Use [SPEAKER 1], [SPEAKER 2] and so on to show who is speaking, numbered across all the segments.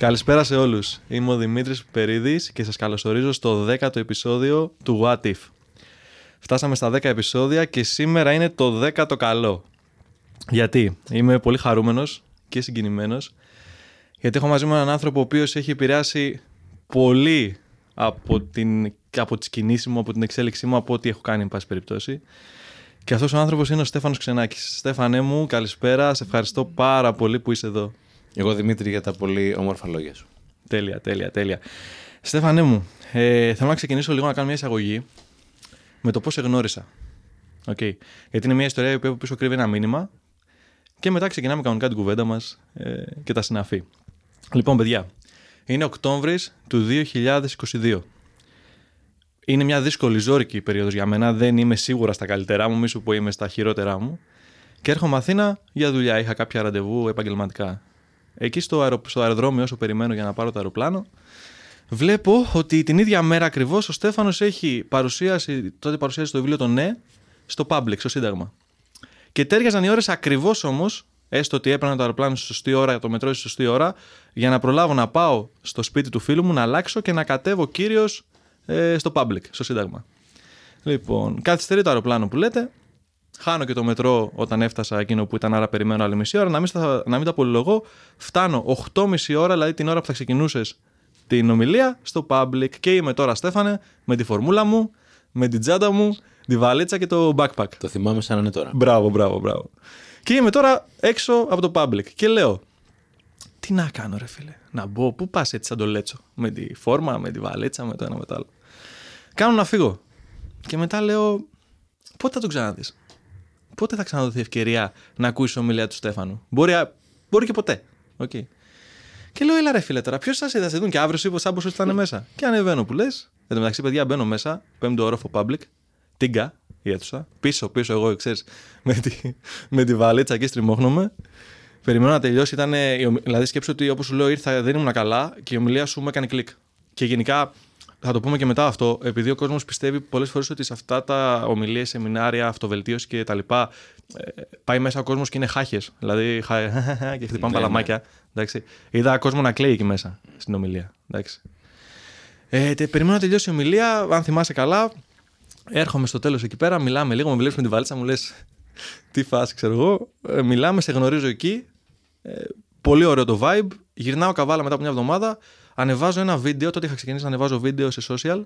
[SPEAKER 1] Καλησπέρα σε όλους. Είμαι ο Δημήτρης Περίδης και σας καλωσορίζω στο 10ο επεισόδιο του What If. Φτάσαμε στα 10 επεισόδια και σήμερα είναι το 10ο καλό. Γιατί; Είμαι πολύ χαρούμενος και συγκινημένος γιατί έχω μαζί μου έναν άνθρωπο ο οποίος έχει επηρεάσει πολύ από, την, από τις κινήσεις μου, από την εξέλιξή μου, από ό,τι έχω κάνει, εν πάση περιπτώσει. Και αυτός ο άνθρωπος είναι ο Στέφανος Ξενάκης. Στέφανέ μου, καλησπέρα. Σε ευχαριστώ πάρα πολύ που είσαι εδώ.
[SPEAKER 2] Εγώ Δημήτρη για τα πολύ όμορφα λόγια σου.
[SPEAKER 1] Τέλεια, τέλεια, τέλεια. Στέφανέ μου, ε, θέλω να ξεκινήσω λίγο να κάνω μια εισαγωγή με το πώς σε γνώρισα. Okay. Γιατί είναι μια ιστορία που πίσω κρύβει ένα μήνυμα και μετά ξεκινάμε κανονικά την κουβέντα μας ε, και τα συναφή. Λοιπόν, παιδιά, είναι Οκτώβρης του 2022. Είναι μια δύσκολη ζώρικη περίοδος για μένα. Δεν είμαι σίγουρα στα καλύτερά μου, μη σου πω είμαι στα χειρότερά μου. Και έρχομαι Αθήνα για δουλειά. Είχα κάποια ραντεβού επαγγελματικά. Εκεί στο, αερο... στο αεροδρόμιο, όσο περιμένω για να πάρω το αεροπλάνο, βλέπω ότι την ίδια μέρα ακριβώς ο Στέφανος έχει παρουσίαση, τότε παρουσίασε το βιβλίο το Ναι στο Public, στο Σύνταγμα. Και τέριαζαν οι ώρες ακριβώς όμως, έστω ότι έπαιρνα το αεροπλάνο στη σωστή ώρα, το μετρό στη σωστή ώρα, για να προλάβω να πάω στο σπίτι του φίλου μου, να αλλάξω και να κατέβω κύριο ε, στο Public, στο Σύνταγμα. Λοιπόν, καθυστερεί το αεροπλάνο που λέτε, Χάνω και το μετρό όταν έφτασα εκείνο που ήταν, άρα περιμένω άλλη μισή ώρα. Να μην, στα, να μην τα πολυλογώ. Φτάνω 8,5 ώρα, δηλαδή την ώρα που θα ξεκινούσες την ομιλία, στο public. Και είμαι τώρα, Στέφανε, με τη φορμούλα μου, με την τσάντα μου, τη βαλίτσα και το backpack.
[SPEAKER 2] Το θυμάμαι σαν να είναι τώρα.
[SPEAKER 1] Μπράβο, μπράβο, μπράβο. Και είμαι τώρα έξω από το public και λέω, τι να κάνω, ρε φίλε. Να μπω, πού πας έτσι σαν το λέτσο. Με τη φόρμα, με τη βαλίτσα, με το ένα με το άλλο. Κάνω να φύγω. Και μετά λέω, πότε θα το ξαναδείς; Πότε θα ξαναδοθεί ευκαιρία να ακούσει ομιλία του Στέφανου; Μπορεί, μπορεί και ποτέ. Okay. Και λέω, έλα ρε φίλε τώρα, ποιος σας είδα, σε δουν και αύριο είπε σαν πω ήταν μέσα. Και ανεβαίνω που λες. Εν τω μεταξύ, παιδιά, μπαίνω μέσα, πέμπτο όροφο public, τίγκα η αίθουσα, πίσω, πίσω, εγώ ξέρεις, με, τη, με τη βαλίτσα και στριμώχνομαι. Περιμένω να τελειώσει. Ήταν, δηλαδή, σκέψω ότι όπως σου λέω, ήρθα, δεν ήμουν καλά και η ομιλία σου μου έκανε κλικ. Και γενικά θα το πούμε και μετά αυτό, επειδή ο κόσμος πιστεύει πολλές φορές ότι σε αυτά τα ομιλίες, σεμινάρια, αυτοβελτίωση και τα λοιπά, ε, πάει μέσα ο κόσμος και είναι χάχες. Δηλαδή, και χτυπάμε ναι, παλαμάκια. Εντάξει. Είδα κόσμο να κλαίει εκεί μέσα στην ομιλία. Εντάξει. Ε, τε, περιμένω να τελειώσει η ομιλία. Αν θυμάσαι καλά, έρχομαι στο τέλος εκεί πέρα, μιλάμε λίγο, με βλέπεις με τη βαλίτσα, μου λες τι φάση, ξέρω εγώ. Ε, μιλάμε, σε γνωρίζω εκεί. Ε, πολύ ωραίο το vibe. Γυρνάω καβάλα μετά από μια εβδομάδα ανεβάζω ένα βίντεο, τότε είχα ξεκινήσει να ανεβάζω βίντεο σε social.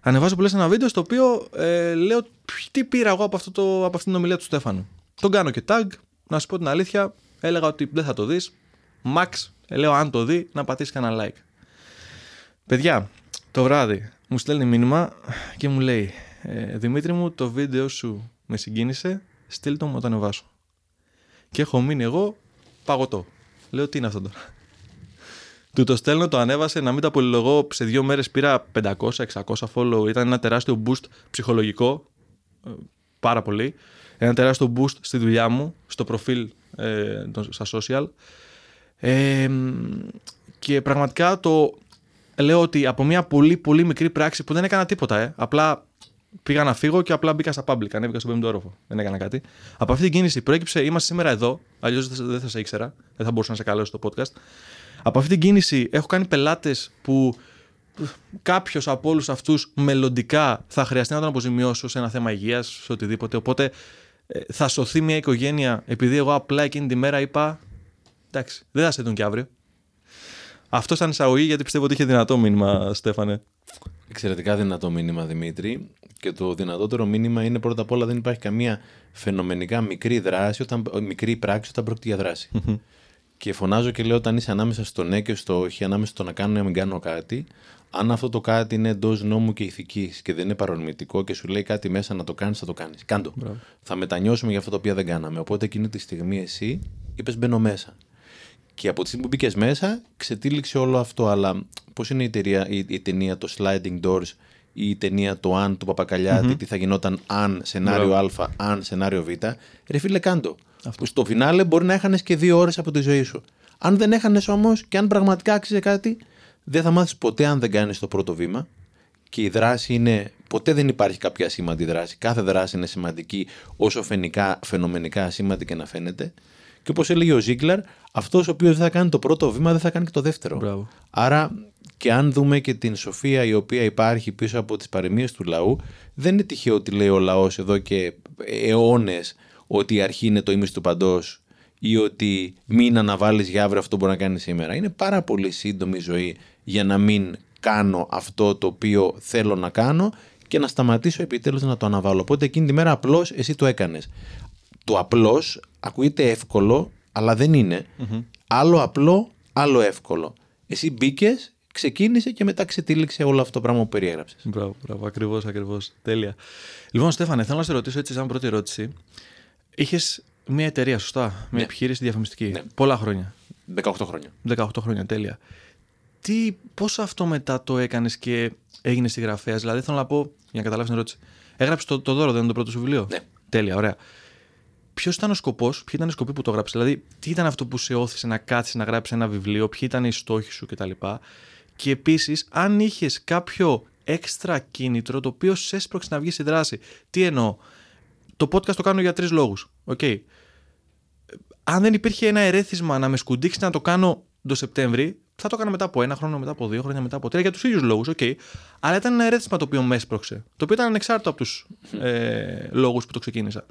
[SPEAKER 1] Ανεβάζω που ένα βίντεο στο οποίο ε, λέω τι πήρα εγώ από, αυτό το, από αυτήν την ομιλία του Στέφανου. Τον κάνω και tag, να σου πω την αλήθεια, έλεγα ότι δεν θα το δεις. Max, ε, λέω αν το δει, να πατήσεις κανένα like. Παιδιά, το βράδυ μου στέλνει μήνυμα και μου λέει ε, Δημήτρη μου, το βίντεο σου με συγκίνησε, στείλ το μου όταν ανεβάσω. Και έχω μείνει εγώ παγωτό. Λέω τι είναι αυτό τώρα; Του το στέλνω, το ανέβασε, να μην τα πολυλογώ. Σε δύο μέρες πήρα 500-600 follow. Ήταν ένα τεράστιο boost ψυχολογικό. Ε, πάρα πολύ. Ένα τεράστιο boost στη δουλειά μου, στο προφίλ ε, στα social. Ε, και πραγματικά το λέω ότι από μια πολύ πολύ μικρή πράξη που δεν έκανα τίποτα, ε, απλά πήγα να φύγω και απλά μπήκα στα public, ανέβηκα στον πέμπτο όροφο. Δεν έκανα κάτι. Από αυτή την κίνηση προέκυψε, είμαστε σήμερα εδώ, αλλιώς δεν θα σε ήξερα, δεν θα μπορούσα να σε καλέσω στο podcast. Από αυτή την κίνηση έχω κάνει πελάτες που κάποιος από όλους αυτούς μελλοντικά θα χρειαστεί να τον αποζημιώσω σε ένα θέμα υγείας, σε οτιδήποτε. Οπότε ε, θα σωθεί μια οικογένεια επειδή εγώ απλά εκείνη τη μέρα είπα. Εντάξει, δεν θα σε δουν και αύριο. Αυτό ήταν εισαγωγή γιατί πιστεύω ότι είχε δυνατό μήνυμα, Στέφανε.
[SPEAKER 2] Εξαιρετικά δυνατό μήνυμα, Δημήτρη. Και το δυνατότερο μήνυμα είναι πρώτα απ' όλα δεν υπάρχει καμία φαινομενικά μικρή δράση, όταν, μικρή πράξη όταν πρόκειται για δράση. Και φωνάζω και λέω όταν είσαι ανάμεσα στο ναι και στο όχι, ανάμεσα στο να κάνω ή να μην κάνω κάτι, αν αυτό το κάτι είναι εντός νόμου και ηθικής και δεν είναι παρορμητικό και σου λέει κάτι μέσα να το κάνεις, θα το κάνεις. Κάντο. Θα μετανιώσουμε για αυτό το οποίο δεν κάναμε. Οπότε εκείνη τη στιγμή εσύ είπες μπαίνω μέσα. Και από τη στιγμή που μπήκες μέσα, ξετύλιξε όλο αυτό. Αλλά πώς είναι η, η, η, ταινία το Sliding Doors ή η ταινία το Αν του παπακαλιατη τι θα γινόταν αν σενάριο Α, αν σενάριο Β. Ρε φίλε, κάντο. Αυτό. Στο φινάλε μπορεί να έχανες και δύο ώρες από τη ζωή σου. Αν δεν έχανες όμως και αν πραγματικά άξιζε κάτι, δεν θα μάθεις ποτέ αν δεν κάνεις το πρώτο βήμα. Και η δράση είναι. Ποτέ δεν υπάρχει κάποια σήμαντη δράση. Κάθε δράση είναι σημαντική, όσο φαινικά, φαινομενικά ασήμαντη και να φαίνεται. Και όπως έλεγε ο Ζίγκλαρ, αυτός ο οποίος δεν θα κάνει το πρώτο βήμα δεν θα κάνει και το δεύτερο.
[SPEAKER 1] Μπράβο.
[SPEAKER 2] Άρα και αν δούμε και την σοφία η οποία υπάρχει πίσω από τις παροιμίες του λαού, δεν είναι τυχαίο ότι λέει ο λαός εδώ και αιώνες ότι η αρχή είναι το ίμιση του παντός ή ότι μην αναβάλεις για αύριο αυτό που μπορεί να κάνεις σήμερα. Είναι πάρα πολύ σύντομη η ζωή για να μην κάνω αυτό το οποίο θέλω να κάνω και να σταματήσω επιτέλους να το αναβάλω. Οπότε εκείνη τη μέρα απλώς εσύ το έκανες. Το απλώς ακούγεται εύκολο, αλλά δεν ειναι Άλλο απλό, άλλο εύκολο. Εσύ μπήκες, ξεκίνησε και μετά ξετύλιξε όλο αυτό το πράγμα που περιέγραψες.
[SPEAKER 1] Μπράβο, μπράβο. Ακριβώς, ακριβώς. Τέλεια. Λοιπόν, Στέφανε, θέλω να σε ρωτήσω έτσι, σαν πρώτη ερώτηση. Είχες μια εταιρεία, σωστά. Μια
[SPEAKER 2] Ναι.
[SPEAKER 1] επιχείρηση διαφημιστική.
[SPEAKER 2] Ναι.
[SPEAKER 1] Πολλά χρόνια.
[SPEAKER 2] 18 χρόνια.
[SPEAKER 1] 18 χρόνια, τέλεια. Τι, πώς αυτό μετά το έκανες και έγινες συγγραφέας, δηλαδή θέλω να πω, για να καταλάβεις την ερώτηση. Έγραψες το, το δώρο, δεν είναι το πρώτο σου βιβλίο;
[SPEAKER 2] Ναι.
[SPEAKER 1] Τέλεια, ωραία. Ποιος ήταν ο σκοπός, ποιοι ήταν οι σκοποί που το έγραψες, δηλαδή τι ήταν αυτό που σε όθησε να κάτσεις να γράψεις ένα βιβλίο, ποιοι ήταν οι στόχοι σου κτλ. Και επίσης, αν είχες κάποιο έξτρα κίνητρο το οποίο σε έσπρωξε να βγεις στη δράση. Τι εννοώ; Το podcast το κάνω για τρεις λόγους. Okay αν δεν υπήρχε ένα ερέθισμα να με σκουντίξει να το κάνω το Σεπτέμβρη, θα το έκανα μετά από ένα χρόνο, μετά από δύο χρόνια, μετά από τρία για τους ίδιους λόγους. Okay. Αλλά ήταν ένα ερέθισμα το οποίο με έσπρωξε. Το οποίο ήταν ανεξάρτητο από τους ε, λόγους που το ξεκίνησα.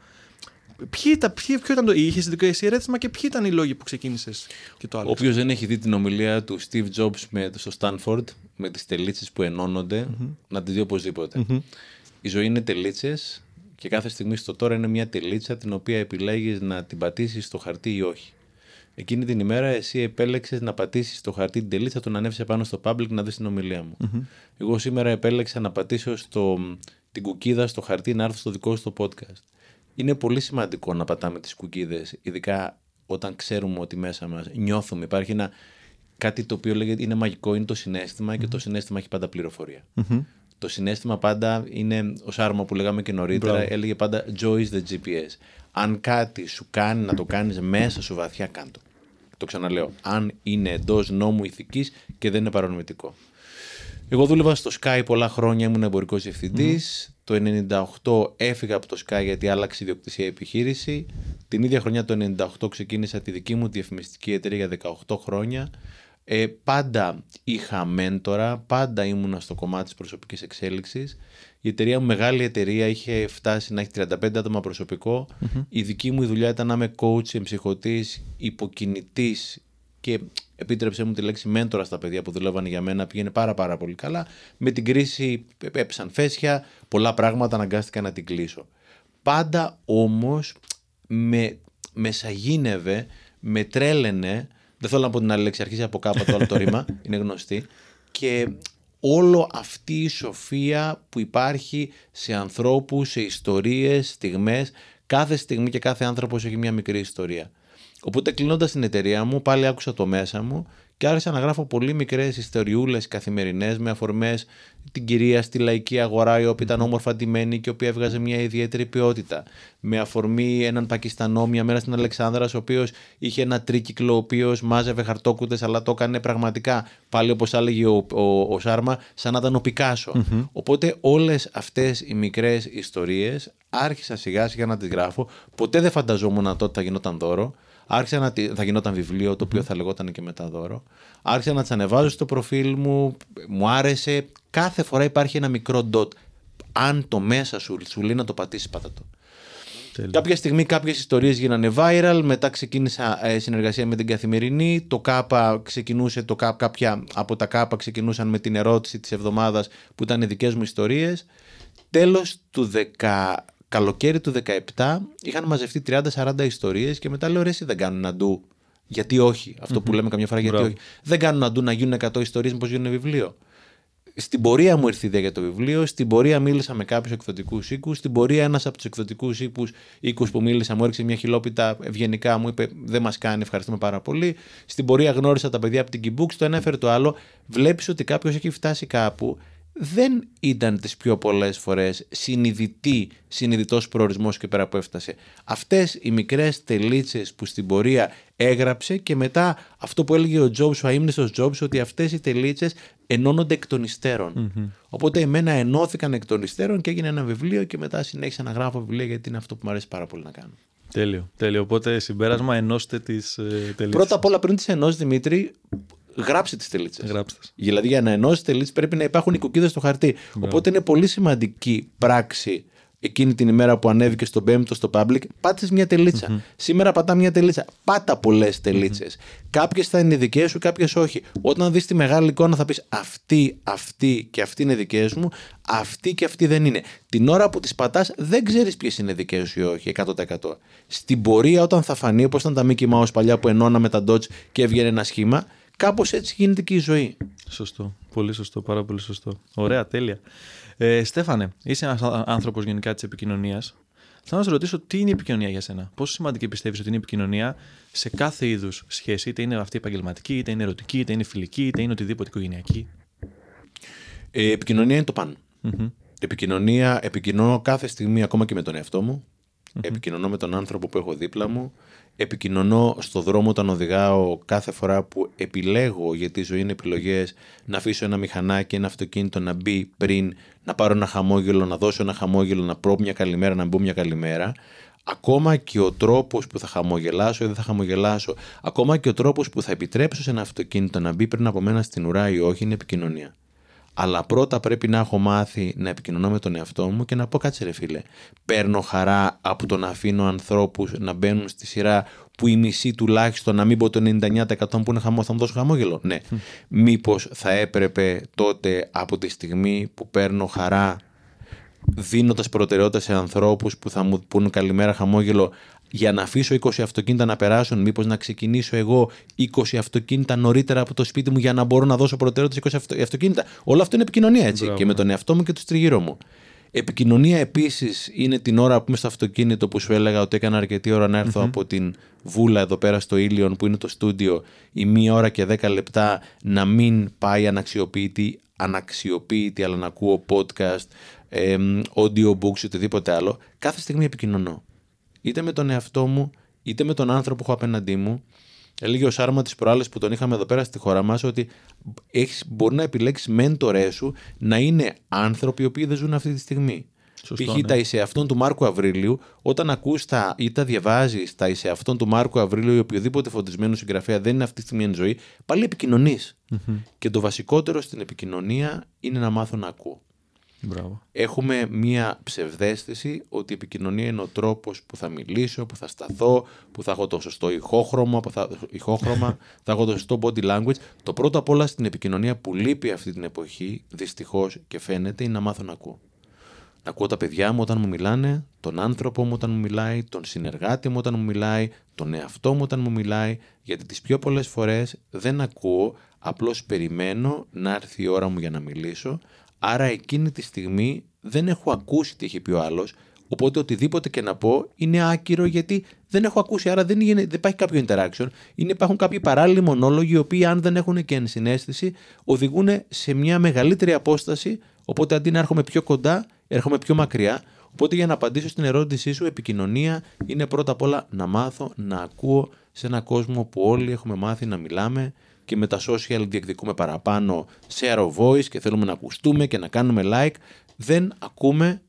[SPEAKER 1] Ποιοι ήταν, ποιοι, ποιο ήταν το. Είχες δικό εσύ ερέθισμα και ποιοι ήταν οι λόγοι που ξεκίνησες και το άλλο;
[SPEAKER 2] Όποιος δεν έχει δει την ομιλία του Steve Jobs με, στο Stanford με τις τελίτσες που ενώνονται, να τη δει οπωσδήποτε. Η ζωή είναι τελίτσες και κάθε στιγμή στο τώρα είναι μια τελίτσα την οποία επιλέγεις να την πατήσεις στο χαρτί ή όχι. Εκείνη την ημέρα εσύ επέλεξες να πατήσεις στο χαρτί την τελίτσα, το να ανέβει πάνω στο public να δεις την ομιλία μου. Εγώ σήμερα επέλεξα να πατήσω στο, την κουκίδα στο χαρτί να έρθω στο δικό σου το podcast. Είναι πολύ σημαντικό να πατάμε τις κουκίδες, ειδικά όταν ξέρουμε ότι μέσα μας νιώθουμε. Υπάρχει ένα, κάτι το οποίο λέγεται είναι μαγικό, είναι το συνέστημα και το συνέστημα έχει πάντα πληροφορία. Το συνέστημα πάντα είναι, ο Σάρμα που λέγαμε και νωρίτερα,
[SPEAKER 1] Μπράβο.
[SPEAKER 2] έλεγε πάντα Joy is the GPS. Αν κάτι σου κάνει να το κάνεις μέσα σου βαθιά, κάντο. Το ξαναλέω. Αν είναι εντός νόμου ηθικής και δεν είναι παρονομητικό. Εγώ δούλευα στο Sky πολλά χρόνια, ήμουν εμπορικός διευθυντής. Το 98 έφυγα από το Sky γιατί άλλαξε η ιδιοκτησία η επιχείρηση. Την ίδια χρονιά το 98 ξεκίνησα τη δική μου διαφημιστική εταιρεία για 18 χρόνια. Ε, πάντα είχα μέντορα, πάντα ήμουνα στο κομμάτι της προσωπικής εξέλιξης. Η εταιρεία μου, μεγάλη εταιρεία, είχε φτάσει να έχει 35 άτομα προσωπικό. Η δική μου η δουλειά ήταν να είμαι coach, εμψυχωτής, υποκινητής και επίτρεψε μου τη λέξη μέντορα στα παιδιά που δουλεύαν για μένα, πήγαινε πάρα πάρα πολύ καλά. Με την κρίση έπεσαν φέσια, πολλά πράγματα αναγκάστηκα να την κλείσω. Πάντα όμως με, με σαγίνευε, με τρέλαινε, δεν θέλω να πω την άλλη λέξη, αρχίζει από κάπου το άλλο το ρήμα, είναι γνωστή, και όλο αυτή η σοφία που υπάρχει σε ανθρώπους, σε ιστορίες, στιγμές, κάθε στιγμή και κάθε άνθρωπος έχει μια μικρή ιστορία. Οπότε κλείνοντας την εταιρεία μου, πάλι άκουσα το μέσα μου και άρχισα να γράφω πολύ μικρές ιστοριούλες καθημερινές με αφορμές την κυρία στη λαϊκή αγορά, η οποία ήταν όμορφα ντυμένη και η οποία έβγαζε μια ιδιαίτερη ποιότητα. Με αφορμή έναν Πακιστανό μια μέρα στην Αλεξάνδρα, ο οποίος είχε ένα τρίκυκλο, ο οποίος μάζευε χαρτόκουτες, αλλά το έκανε πραγματικά. Πάλι όπως έλεγε ο, ο, ο Σάρμα, σαν να ήταν ο πικασο Οπότε όλες αυτές οι μικρές ιστορίες άρχισα σιγά σιγά να τις γράφω. Ποτέ δεν φανταζόμουν ότι τότε θα γινόταν δώρο. Άρχισα να τη- θα γινόταν βιβλίο, το οποίο θα λεγόταν και μετά δώρο. Άρχισα να τις ανεβάζω στο προφίλ μου. Μου άρεσε. Κάθε φορά υπάρχει ένα μικρό dot. Αν το μέσα σου σου λέει να το πατήσεις, πάτα το.
[SPEAKER 1] Τέλεια.
[SPEAKER 2] Κάποια στιγμή κάποιες ιστορίες γίνανε viral, μετά ξεκίνησα ε, συνεργασία με την Καθημερινή, το ΚΑΠΑ ξεκινούσε, το ΚΑΠ, κάποια από τα ΚΑΠΑ ξεκινούσαν με την ερώτηση της εβδομάδας που ήταν οι δικές μου ιστορίες. Τέλος του 10, καλοκαίρι του 17 είχαν μαζευτεί 30-40 ιστορίες και μετά λέω ρε εσύ δεν κάνουν αντού. Γιατί όχι, αυτό που λέμε καμιά φορά γιατί
[SPEAKER 1] Μπράβο.
[SPEAKER 2] όχι. Δεν κάνουν αντού να γίνουν 100 ιστορίες, μήπως γίνουν βιβλίο. Στην πορεία μου ήρθε η ιδέα για το βιβλίο. Στην πορεία μίλησα με κάποιους εκδοτικούς οίκους. Στην πορεία ένας από τους εκδοτικούς οίκους που μίλησα μου έριξε μια χιλόπιτα ευγενικά. Μου είπε: Δεν μας κάνει, ευχαριστούμε πάρα πολύ. Στην πορεία γνώρισα τα παιδιά από την Keybooks. Το ένα έφερε το άλλο. Βλέπεις ότι κάποιος έχει φτάσει κάπου. Δεν ήταν τις πιο πολλές φορές συνειδητή, συνειδητός προορισμός και πέρα που έφτασε. Αυτές οι μικρές τελίτσες που στην πορεία έγραψε και μετά αυτό που έλεγε ο Jobs, ο αείμνηστος Jobs, ότι αυτές οι τελίτσες ενώνονται εκ των υστέρων. Οπότε εμένα ενώθηκαν εκ των υστέρων και έγινε ένα βιβλίο και μετά συνέχισα να γράφω βιβλία γιατί είναι αυτό που μου αρέσει πάρα πολύ να κάνω.
[SPEAKER 1] Τέλειο. Τέλειο. Οπότε συμπέρασμα ενώστε τις ε, τελίτσες.
[SPEAKER 2] Πρώτα απ' όλα πριν τις ενώσεις Δημήτρη, γράψε τις τελίτσες.
[SPEAKER 1] Γράψτε. τις.
[SPEAKER 2] Δηλαδή για να ενώσεις τελίτσες πρέπει να υπάρχουν οι κουκίδε στο χαρτί. Οπότε είναι πολύ σημαντική πράξη εκείνη την ημέρα που ανέβηκε στον πέμπτο στο public, πάτε μια τελιτσα Σήμερα πατά μια τελίτσα. Πάτα πολλές τελίτσες. Κάποιες θα είναι δικές σου, κάποιες όχι. Όταν δεις τη μεγάλη εικόνα θα πεις αυτή, αυτή και αυτή είναι δικές μου, αυτή και αυτή δεν είναι. Την ώρα που τις πατάς δεν ξέρεις ποιες είναι δικές σου ή όχι, 100%. Στην πορεία, όταν θα φανεί, όπως ήταν τα Mickey Mouse παλιά που ενώναμε τα Dodge και έβγαινε ένα σχήμα, κάπως έτσι γίνεται και η ζωή.
[SPEAKER 1] Σωστό. Πολύ σωστό. Πάρα πολύ σωστό. Ωραία, τέλεια. Ε, Στέφανε, είσαι ένας άνθρωπος γενικά της επικοινωνίας. Θέλω να σε ρωτήσω τι είναι η επικοινωνία για σένα; Πόσο σημαντική πιστεύεις ότι είναι η επικοινωνία σε κάθε είδους σχέση, είτε είναι αυτή επαγγελματική, είτε είναι ερωτική, είτε είναι φιλική, είτε είναι οτιδήποτε οικογενειακή;
[SPEAKER 2] Ε, επικοινωνία είναι το παν. Επικοινωνία, επικοινωνώ κάθε στιγμή ακόμα και με τον εαυτό μου. Επικοινωνώ με τον άνθρωπο που έχω δίπλα μου. Επικοινωνώ στο δρόμο όταν οδηγάω κάθε φορά που επιλέγω, γιατί η ζωή είναι επιλογές, να αφήσω ένα μηχανάκι, ένα αυτοκίνητο να μπει πριν, να πάρω ένα χαμόγελο, να δώσω ένα χαμόγελο, να πω μια καλημέρα, να μπω μια καλημέρα. Ακόμα και ο τρόπος που θα χαμογελάσω ή δεν θα χαμογελάσω, ακόμα και ο τρόπος που θα επιτρέψω σε ένα αυτοκίνητο να μπει πριν από μένα στην ουρά ή όχι, είναι επικοινωνία. Αλλά πρώτα πρέπει να έχω μάθει να επικοινωνώ με τον εαυτό μου και να πω κάτσε ρε φίλε. Παίρνω χαρά από το να αφήνω ανθρώπους να μπαίνουν στη σειρά που η μισή τουλάχιστον, να μην πω το 99% που είναι χαμός, θα μου δώσω χαμόγελο. Ναι. Mm. Μήπως θα έπρεπε τότε από τη στιγμή που παίρνω χαρά δίνοντας προτεραιότητα σε ανθρώπους που θα μου πούν καλημέρα χαμόγελο, για να αφήσω 20 αυτοκίνητα να περάσουν, μήπως να ξεκινήσω εγώ 20 αυτοκίνητα νωρίτερα από το σπίτι μου για να μπορώ να δώσω προτεραιότητα σε 20 αυτοκίνητα. Όλο αυτό είναι επικοινωνία έτσι. Μπράβο. Και με τον εαυτό μου και τους τριγύρω μου. Επικοινωνία επίσης είναι την ώρα που είμαι στο αυτοκίνητο που σου έλεγα ότι έκανα αρκετή ώρα να ερθω από την βούλα εδώ πέρα στο Ήλιον που είναι το στούντιο η μία ώρα και δέκα λεπτά να μην πάει αναξιοποιητή, αναξιοποιητή αλλά να ακούω podcast, audiobooks ή οτιδήποτε άλλο. Κάθε στιγμή επικοινωνώ είτε με τον εαυτό μου, είτε με τον άνθρωπο που έχω απέναντί μου. Έλεγε ο Σάρμα τις προάλλες που τον είχαμε εδώ πέρα στη χώρα μας ότι έχεις, μπορεί να επιλέξεις μέντορές σου να είναι άνθρωποι οι οποίοι δεν ζουν αυτή τη στιγμή. Π.χ. Ναι. τα είσαι αυτόν του Μάρκου Αβρίλιου, όταν ακούς τα ή τα διαβάζεις τα είσαι αυτόν του Μάρκου Αβρίλιου ή οποιοδήποτε φωτισμένο συγγραφέα δεν είναι αυτή τη στιγμή εν ζωή, πάλι Και το βασικότερο στην επικοινωνία είναι να μάθω να ακούω.
[SPEAKER 1] Μπράβο.
[SPEAKER 2] Έχουμε μία ψευδέστηση ότι η επικοινωνία είναι ο τρόπος που θα μιλήσω, που θα σταθώ, που θα έχω το σωστό ηχόχρωμα, που θα, ηχόχρωμα, θα έχω το σωστό body language. Το πρώτο απ' όλα στην επικοινωνία που λείπει αυτή την εποχή, δυστυχώς και φαίνεται, είναι να μάθω να ακούω. Να ακούω τα παιδιά μου όταν μου μιλάνε, τον άνθρωπο μου όταν μου μιλάει, τον συνεργάτη μου όταν μου μιλάει, τον εαυτό μου όταν μου μιλάει, γιατί τις πιο πολλές φορές δεν ακούω, απλώς περιμένω να έρθει η ώρα μου για να μιλήσω, Άρα εκείνη τη στιγμή δεν έχω ακούσει τι έχει πει ο άλλος. Οπότε οτιδήποτε και να πω είναι άκυρο γιατί δεν έχω ακούσει. Άρα δεν, δεν υπάρχει κάποιο interaction. Είναι, υπάρχουν κάποιοι παράλληλοι μονόλογοι οι οποίοι, αν δεν έχουν και ενσυναίσθηση, οδηγούν σε μια μεγαλύτερη απόσταση. Οπότε αντί να έρχομαι πιο κοντά, έρχομαι πιο μακριά. Οπότε για να απαντήσω στην ερώτησή σου, επικοινωνία είναι πρώτα απ' όλα να μάθω να ακούω σε έναν κόσμο που όλοι έχουμε μάθει να μιλάμε και με τα social διεκδικούμε παραπάνω share of voice και θέλουμε να ακουστούμε και να κάνουμε like. Δεν ακούμε,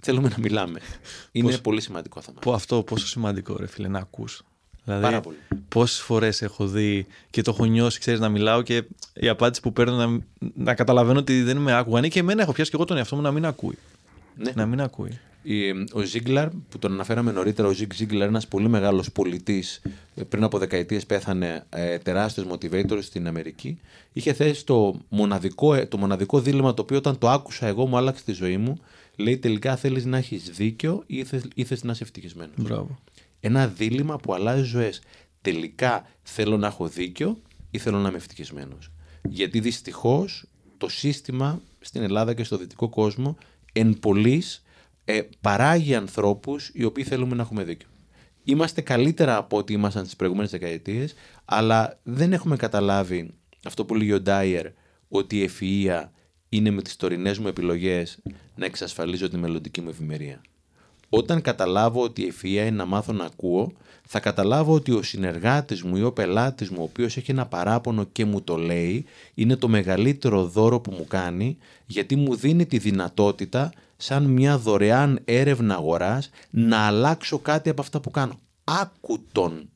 [SPEAKER 2] θέλουμε να μιλάμε. Είναι πολύ σημαντικό θέμα.
[SPEAKER 1] Πω αυτό πόσο σημαντικό ρε φίλε να ακούς. Δηλαδή,
[SPEAKER 2] Πάρα πολύ.
[SPEAKER 1] Πόσες φορές έχω δει και το έχω νιώσει, ξέρεις, να μιλάω και η απάντηση που παίρνω να, να καταλαβαίνω ότι δεν με άκουγαν. Και εμένα έχω πιάσει και εγώ τον εαυτό μου να μην ακούει.
[SPEAKER 2] Ναι.
[SPEAKER 1] Να μην ακούει.
[SPEAKER 2] Ο Ζίγκλαρ, που τον αναφέραμε νωρίτερα, ο Ζίγκ Ζίγκλαρ, ένας πολύ μεγάλος πολιτής, πριν από δεκαετίες πέθανε ε, τεράστιο motivator στην Αμερική. Είχε θέσει το μοναδικό, ε, το μοναδικό δίλημα το οποίο όταν το άκουσα εγώ μου άλλαξε τη ζωή μου. Λέει τελικά θέλεις να έχεις δίκιο ή θες να είσαι ευτυχισμένος;
[SPEAKER 1] Μπράβο.
[SPEAKER 2] Ένα δίλημα που αλλάζει ζωές. Τελικά θέλω να έχω δίκιο ή θέλω να είμαι ευτυχισμένος; Γιατί δυστυχώς το σύστημα στην Ελλάδα και στο δυτικό κόσμο εν πολλής ε, παράγει ανθρώπους οι οποίοι θέλουμε να έχουμε δίκιο. Είμαστε καλύτερα από ό,τι ήμασταν τι προηγούμενες δεκαετίες, αλλά δεν έχουμε καταλάβει αυτό που λέει ο Ντάιερ, ότι η ευφυα είναι με τις τωρινές μου επιλογές να εξασφαλίζω τη μελλοντική μου ευημερία. Όταν καταλάβω ότι η ευφυα είναι να μάθω να ακούω, θα καταλάβω ότι ο συνεργάτης μου ή ο πελάτης μου, ο οποίος έχει ένα παράπονο και μου το λέει, είναι το μεγαλύτερο δώρο που μου κάνει, γιατί μου δίνει τη δυνατότητα σαν μια δωρεάν έρευνα αγοράς να αλλάξω κάτι από αυτά που κάνω. Άκου τον.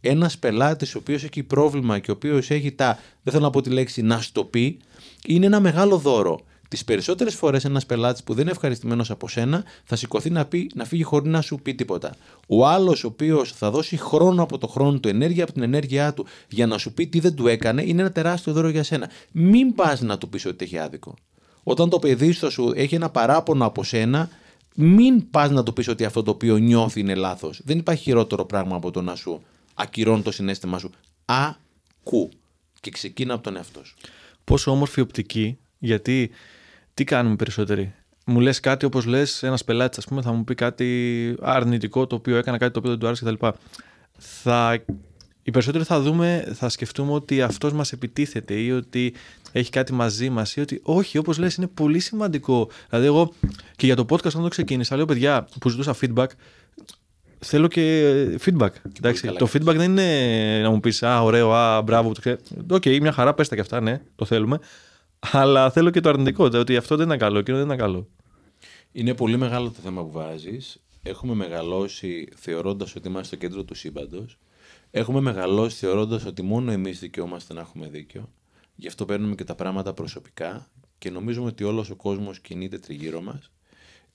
[SPEAKER 2] Ένας πελάτης ο οποίος έχει πρόβλημα και ο οποίος έχει τα, δεν θέλω να πω τη λέξη, να στο πει, είναι ένα μεγάλο δώρο. Τις περισσότερες φορές ένας πελάτης που δεν είναι ευχαριστημένος από σένα θα σηκωθεί να, πει, να φύγει χωρίς να σου πει τίποτα. Ο άλλος, ο οποίος θα δώσει χρόνο από το χρόνο του, ενέργεια από την ενέργειά του για να σου πει τι δεν του έκανε, είναι ένα τεράστιο δώρο για σένα. Μην πας να του πεις ότι έχει άδικο. Όταν το παιδί σου έχει ένα παράπονο από σένα, μην πας να του πεις ότι αυτό το οποίο νιώθει είναι λάθος. Δεν υπάρχει χειρότερο πράγμα από το να σου ακυρώνει το συνέστημά σου. Ακού. Και ξεκίνα από τον εαυτό σου.
[SPEAKER 1] Πόσο όμορφη οπτική, γιατί τι κάνουμε περισσότεροι; Μου λες κάτι όπως λες, ένας πελάτης, ας πούμε, θα μου πει κάτι αρνητικό το οποίο έκανα, κάτι το οποίο δεν του άρεσε κτλ. Θα, οι περισσότεροι θα δούμε, θα σκεφτούμε ότι αυτός μας επιτίθεται ή ότι έχει κάτι μαζί μας ή ότι όχι, όπως λες, είναι πολύ σημαντικό. Δηλαδή, εγώ και για το podcast, όταν το ξεκίνησα, λέω παιδιά που ζητούσα feedback, θέλω και feedback. Εντάξει, το feedback δεν είναι να μου πεις Α, ωραίο, Α, μπράβο. OK, okay, μια χαρά, πέστα και αυτά, ναι, το θέλουμε. Αλλά θέλω και το αρνητικό, ότι αυτό δεν είναι καλό, εκείνο δεν είναι καλό.
[SPEAKER 2] Είναι πολύ μεγάλο το θέμα που βάζεις. Έχουμε μεγαλώσει θεωρώντας ότι είμαστε στο κέντρο του σύμπαντος. Έχουμε μεγαλώσει θεωρώντας ότι μόνο εμείς δικαιούμαστε να έχουμε δίκιο. Γι' αυτό παίρνουμε και τα πράγματα προσωπικά και νομίζουμε ότι όλος ο κόσμος κινείται τριγύρω μας.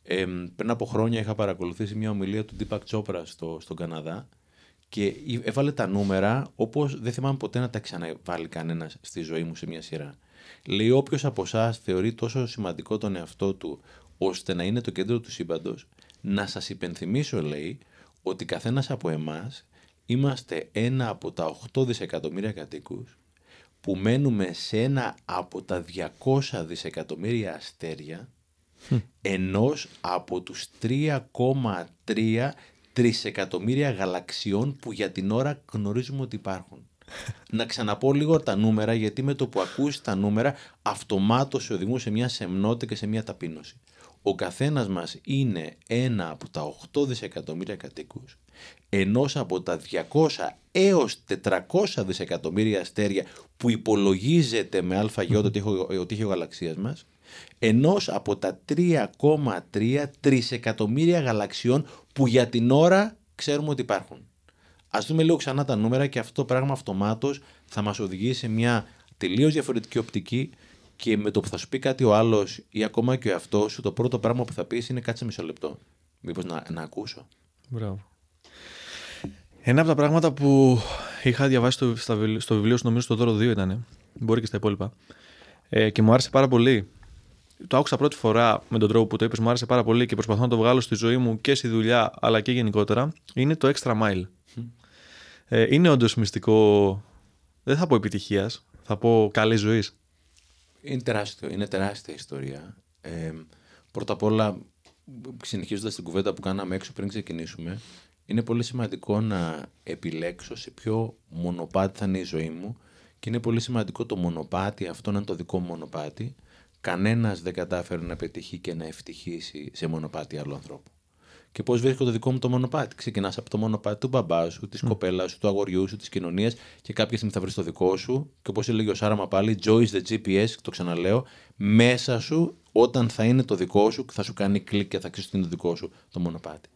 [SPEAKER 2] Ε, πριν από χρόνια είχα παρακολουθήσει μια ομιλία του Deepak Chopra στο, στον Καναδά και έβαλε τα νούμερα όπως δεν θυμάμαι ποτέ να τα ξαναβάλει κανένας στη ζωή μου σε μια σειρά. Λέει όποιος από εσάς θεωρεί τόσο σημαντικό τον εαυτό του ώστε να είναι το κέντρο του σύμπαντος, να σας υπενθυμίσω, λέει, ότι καθένας από εμάς είμαστε ένα από τα 8 δισεκατομμύρια κατοίκους που μένουμε σε ένα από τα 200 δισεκατομμύρια αστέρια ενός από τους 3,3 τρισεκατομμύρια γαλαξιών που για την ώρα γνωρίζουμε ότι υπάρχουν να ξαναπώ λίγο τα νούμερα, γιατί με το που ακούσει τα νούμερα, αυτομάτως σε οδηγούν σε μια σεμνότητα και σε μια ταπείνωση. Ο καθένας μας είναι ένα από τα 8 δισεκατομμύρια κατοίκους, ενός από τα 200 έως 400 δισεκατομμύρια αστέρια που υπολογίζεται με αλφαγιώτα ότι έχει ο γαλαξίας μας, ενός από τα 3,3 τρισεκατομμύρια γαλαξιών που για την ώρα ξέρουμε ότι υπάρχουν. Α δούμε λίγο ξανά τα νούμερα και αυτό το πράγμα αυτομάτως θα μας οδηγήσει σε μια τελείως διαφορετική οπτική και με το που θα σου πει κάτι ο άλλος ή ακόμα και ο εαυτός σου, το πρώτο πράγμα που θα πεις είναι κάτσε μισό λεπτό. Μήπως να, να ακούσω.
[SPEAKER 1] Μπράβο. Ένα από τα πράγματα που είχα διαβάσει στο, στο βιβλίο σου, νομίζω στο δώρο 2 ήταν, μπορεί και στα υπόλοιπα, ε, και μου άρεσε πάρα πολύ. Το άκουσα πρώτη φορά με τον τρόπο που το είπες, μου άρεσε πάρα πολύ και προσπαθώ να το βγάλω στη ζωή μου και στη δουλειά αλλά και γενικότερα. Είναι το extra mile. Ε, είναι όντως μυστικό. Δεν θα πω επιτυχίας, θα πω καλή ζωή.
[SPEAKER 2] Είναι τεράστιο, είναι τεράστια ιστορία. Ε, πρώτα απ' όλα, συνεχίζοντας την κουβέντα που κάναμε έξω πριν ξεκινήσουμε, είναι πολύ σημαντικό να επιλέξω σε ποιο μονοπάτι θα είναι η ζωή μου και είναι πολύ σημαντικό το μονοπάτι αυτό να είναι το δικό μου μονοπάτι. Κανένας δεν κατάφερε να πετύχει και να ευτυχήσει σε μονοπάτι άλλου ανθρώπου και πώς βρίσκω το δικό μου το μονοπάτι. Ξεκινάς από το μονοπάτι του μπαμπά σου, της mm. κοπέλας σου, του αγοριού σου, της κοινωνίας και κάποια στιγμή θα βρεις το δικό σου. Και όπως έλεγε ο Σάραμα πάλι, joy is the GPS, το ξαναλέω, μέσα σου όταν θα είναι το δικό σου, θα σου κάνει κλικ και θα ξέρεις ότι είναι το δικό σου το μονοπάτι.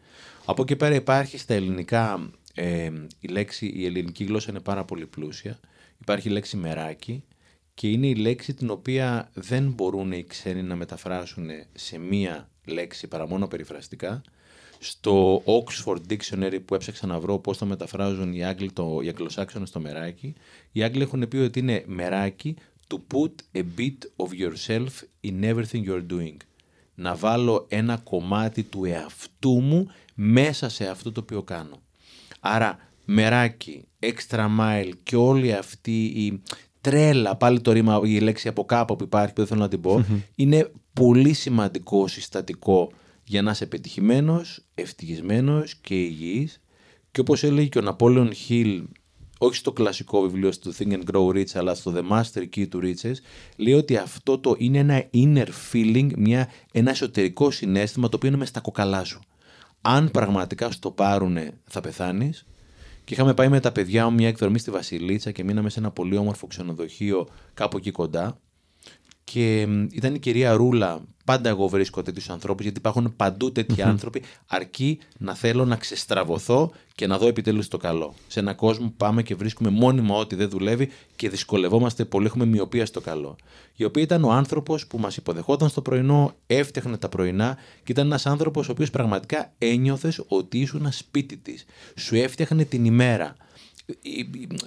[SPEAKER 2] Από εκεί πέρα υπάρχει στα ελληνικά ε, η λέξη, η ελληνική γλώσσα είναι πάρα πολύ πλούσια. Υπάρχει η λέξη μεράκι και είναι η λέξη την οποία δεν μπορούν οι ξένοι να μεταφράσουν σε μία λέξη παρά μόνο περιφραστικά στο Oxford Dictionary που έψαξα να βρω πώς το μεταφράζουν οι Άγγλοι, το, οι Αγγλοσάξονες στο μεράκι, οι Άγγλοι έχουν πει ότι είναι μεράκι to put a bit of yourself in everything you're doing. Να βάλω ένα κομμάτι του εαυτού μου μέσα σε αυτό το οποίο κάνω. Άρα μεράκι, extra mile και όλη αυτή η τρέλα, πάλι το ρήμα, η λέξη από κάπου που υπάρχει που δεν θέλω να την πω, είναι πολύ σημαντικό συστατικό για να είσαι πετυχημένος, ευτυχισμένος και υγιής και όπως έλεγε και ο Ναπόλεον Χιλ όχι στο κλασικό βιβλίο του Think and Grow Rich αλλά στο The Master Key to Riches λέει ότι αυτό το είναι ένα inner feeling, μια, ένα εσωτερικό συνέστημα το οποίο είναι μες στα κοκαλά σου. Αν πραγματικά στο πάρουνε θα πεθάνεις. Και είχαμε πάει με τα παιδιά μου μια εκδρομή στη Βασιλίτσα και μείναμε σε ένα πολύ όμορφο ξενοδοχείο κάπου εκεί κοντά και μ, ήταν η κυρία Ρούλα. Πάντα εγώ βρίσκω τέτοιους ανθρώπους, γιατί υπάρχουν παντού τέτοιοι άνθρωποι, αρκεί να θέλω να ξεστραβωθώ και να δω επιτέλους το καλό. Σε έναν κόσμο που πάμε και βρίσκουμε μόνιμα ό,τι δεν δουλεύει και δυσκολευόμαστε πολύ, έχουμε μοιοπία στο καλό. Η οποία ήταν ο άνθρωπος που μας υποδεχόταν στο πρωινό, έφτιαχνε τα πρωινά και ήταν ένας άνθρωπος ο οποίος πραγματικά ένιωθες ότι ήσουν σπίτι της. Σου έφτιαχνε την ημέρα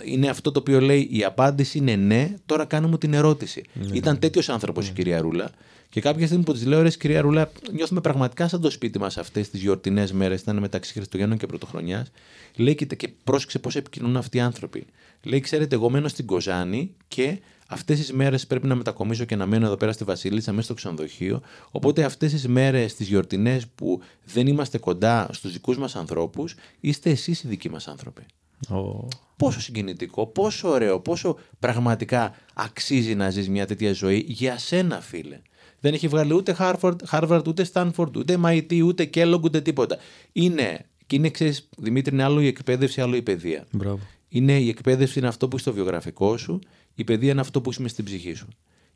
[SPEAKER 2] είναι αυτό το οποίο λέει η απάντηση είναι ναι, τώρα κάνουμε την ερώτηση. Ήταν τέτοιος άνθρωπος η κυρία Ρούλα. Και κάποια στιγμή που της λέω, ρε κυρία Ρούλα, νιώθουμε πραγματικά σαν το σπίτι μας αυτές τις γιορτινές μέρες, ήταν μεταξύ Χριστουγέννων και Πρωτοχρονιάς. Λέει και, και πρόσεξε πώς επικοινωνούν αυτοί οι άνθρωποι. Λέει, ξέρετε, εγώ μένω στην Κοζάνη και αυτές τις μέρες πρέπει να μετακομίσω και να μένω εδώ πέρα στη Βασίλισσα, μέσα στο ξενοδοχείο. Οπότε αυτές τις μέρες, τις γιορτινές που δεν είμαστε κοντά στους δικούς μας ανθρώπους, είστε εσείς οι δικοί μας άνθρωποι.
[SPEAKER 1] Ω.
[SPEAKER 2] Πόσο συγκινητικό, πόσο ωραίο, πόσο πραγματικά αξίζει να ζεις μια τέτοια ζωή για σένα φίλε. Δεν έχει βγάλει ούτε Harvard, Harvard ούτε Stanford, ούτε MIT, ούτε Kellogg, ούτε τίποτα. Είναι, και είναι, ξέρεις, Δημήτρη, είναι άλλο η εκπαίδευση, άλλο η παιδεία.
[SPEAKER 1] Μπράβο.
[SPEAKER 2] Είναι, η εκπαίδευση είναι αυτό που είσαι στο βιογραφικό σου, η παιδεία είναι αυτό που είσαι μες στην ψυχή σου.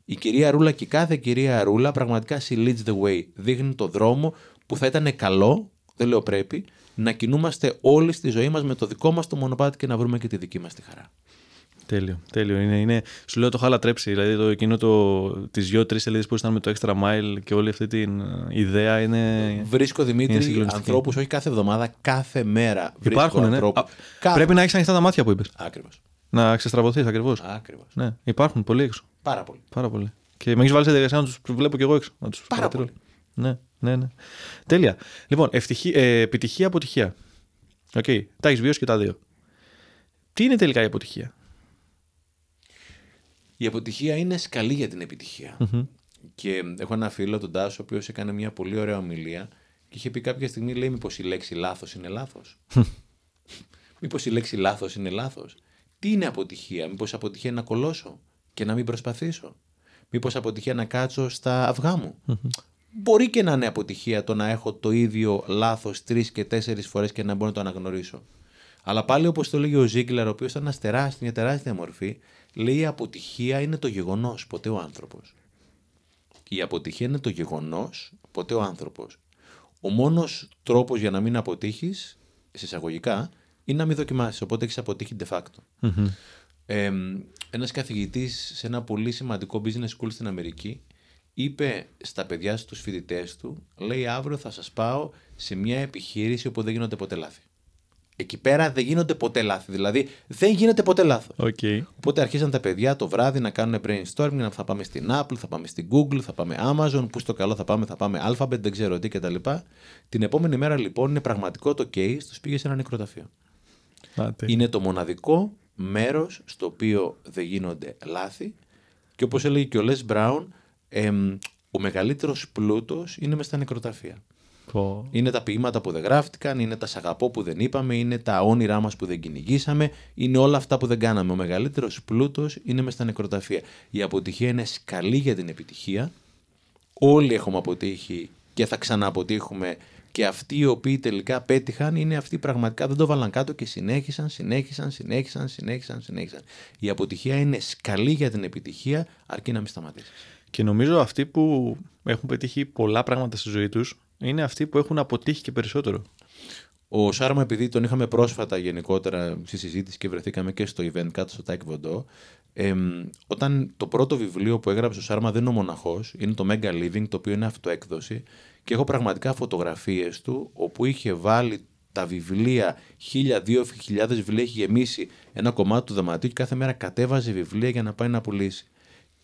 [SPEAKER 2] Η κυρία Ρούλα και κάθε κυρία Ρούλα πραγματικά she leads the way. Δείχνει το δρόμο που θα ήταν καλό, δεν λέω πρέπει, να κινούμαστε όλοι στη ζωή μας με το δικό μας το μονοπάτι και να βρούμε και τη δική μας τη χαρά.
[SPEAKER 1] Τέλειο, τέλειο. Είναι, είναι, σου λέω το είχα λατρέψει. Δηλαδή το εκείνο το, τις δυο-τρεις σελίδες που ήταν με το extra mile και όλη αυτή την ε, ιδέα είναι.
[SPEAKER 2] Βρίσκω
[SPEAKER 1] είναι
[SPEAKER 2] Δημήτρη
[SPEAKER 1] συγκλονιστική.
[SPEAKER 2] ανθρώπους όχι κάθε εβδομάδα, κάθε μέρα. Βρίσκω
[SPEAKER 1] Υπάρχουν, ναι.
[SPEAKER 2] ανθρώπους.
[SPEAKER 1] Α,
[SPEAKER 2] Κάθε...
[SPEAKER 1] Πρέπει να έχεις ανοιχτά τα μάτια που είπες.
[SPEAKER 2] Ακριβώς.
[SPEAKER 1] Να ξεστραβωθείς ακριβώς.
[SPEAKER 2] Ακριβώς.
[SPEAKER 1] Ναι, υπάρχουν πολλοί έξω.
[SPEAKER 2] Πάρα πολύ.
[SPEAKER 1] Πάρα πολύ. Και με έχεις βάλει σε διαδικασία να τους βλέπω κι εγώ έξω. Να τους
[SPEAKER 2] Πάρα
[SPEAKER 1] παρατηρώ.
[SPEAKER 2] πολύ.
[SPEAKER 1] Ναι, ναι, ναι. Τέλεια. Λοιπόν, ευτυχή, ε, επιτυχία, αποτυχία. Οκ. Τα έχεις βιώσει και τα δύο. Τι είναι τελικά η αποτυχία;
[SPEAKER 2] Η αποτυχία είναι σκαλή για την επιτυχία. Και έχω ένα φίλο, τον Τάσο, ο οποίος έκανε μια πολύ ωραία ομιλία και είχε πει κάποια στιγμή, λέει, Μήπως η λέξη λάθος είναι λάθος; Μήπως η λέξη λάθος είναι λάθος; Τι είναι αποτυχία, Μήπως αποτυχία είναι να κολώσω και να μην προσπαθήσω; Μήπως αποτυχία να κάτσω στα αυγά μου; Μπορεί και να είναι αποτυχία το να έχω το ίδιο λάθος τρεις και τέσσερις φορές και να μπορώ να το αναγνωρίσω. Αλλά πάλι όπως το λέγει ο Ζίγκλαρ, ο οποίος ήταν ένας τεράστιο- μια τεράστια μορφή, λέει η αποτυχία είναι το γεγονός, ποτέ ο άνθρωπος. Η αποτυχία είναι το γεγονός, ποτέ ο άνθρωπος. Ο μόνος τρόπος για να μην αποτύχεις, εισαγωγικά, είναι να μην δοκιμάσεις. Οπότε έχεις αποτύχει de facto. Ε, ένας καθηγητής σε ένα πολύ σημαντικό business school στην Αμερική είπε στα παιδιά στους φοιτητές του, λέει αύριο θα σας πάω σε μια επιχείρηση όπου δεν γίνονται ποτέ λάθη. Εκεί πέρα δεν γίνονται ποτέ λάθη, δηλαδή δεν γίνεται ποτέ λάθος.
[SPEAKER 1] Οκ.
[SPEAKER 2] Οπότε αρχίζαν τα παιδιά το βράδυ να κάνουν brainstorming, να θα πάμε στην Apple, θα πάμε στην Google, θα πάμε Amazon, που στο καλό θα πάμε, θα πάμε Alphabet, δεν ξέρω τι κτλ. Την επόμενη μέρα λοιπόν είναι πραγματικό το case, τους πήγε σε ένα νεκροταφείο.
[SPEAKER 1] Α, τέλεια.
[SPEAKER 2] Είναι το μοναδικό μέρος στο οποίο δεν γίνονται λάθη και όπως έλεγε και ο Λες Μπράουν, εμ, ο μεγαλύτερος πλούτος είναι μες στα νεκροταφεία.
[SPEAKER 1] Πω.
[SPEAKER 2] Είναι τα ποίηματα που δεν γράφτηκαν, είναι τα σαγαπό που δεν είπαμε, είναι τα όνειρά μας που δεν κυνηγήσαμε, είναι όλα αυτά που δεν κάναμε. Ο μεγαλύτερος πλούτος είναι μες στα νεκροταφεία. Η αποτυχία είναι σκαλή για την επιτυχία. Όλοι έχουμε αποτύχει και θα ξανααποτύχουμε και αυτοί οι οποίοι τελικά πέτυχαν είναι αυτοί που πραγματικά δεν το βάλαν κάτω και συνέχισαν, συνέχισαν, συνέχισαν, συνέχισαν, συνέχισαν. Η αποτυχία είναι σκαλή για την επιτυχία αρκεί να μην σταματήσεις.
[SPEAKER 1] Και νομίζω αυτοί που έχουν πετύχει πολλά πράγματα στη ζωή τους είναι αυτοί που έχουν αποτύχει και περισσότερο.
[SPEAKER 2] Ο Σάρμα, επειδή τον είχαμε πρόσφατα γενικότερα στη συζήτηση και βρεθήκαμε και στο event κάτω στο Τάκη Βοντό, εμ, όταν το πρώτο βιβλίο που έγραψε ο Σάρμα δεν είναι ο μοναχός, είναι το Mega Living, το οποίο είναι αυτοέκδοση και έχω πραγματικά φωτογραφίες του όπου είχε βάλει τα βιβλία, χίλια, δύο χιλιάδες βιβλία, έχει γεμίσει ένα κομμάτι του δωματίου και κάθε μέρα κατέβαζε βιβλία για να πάει να πουλήσει.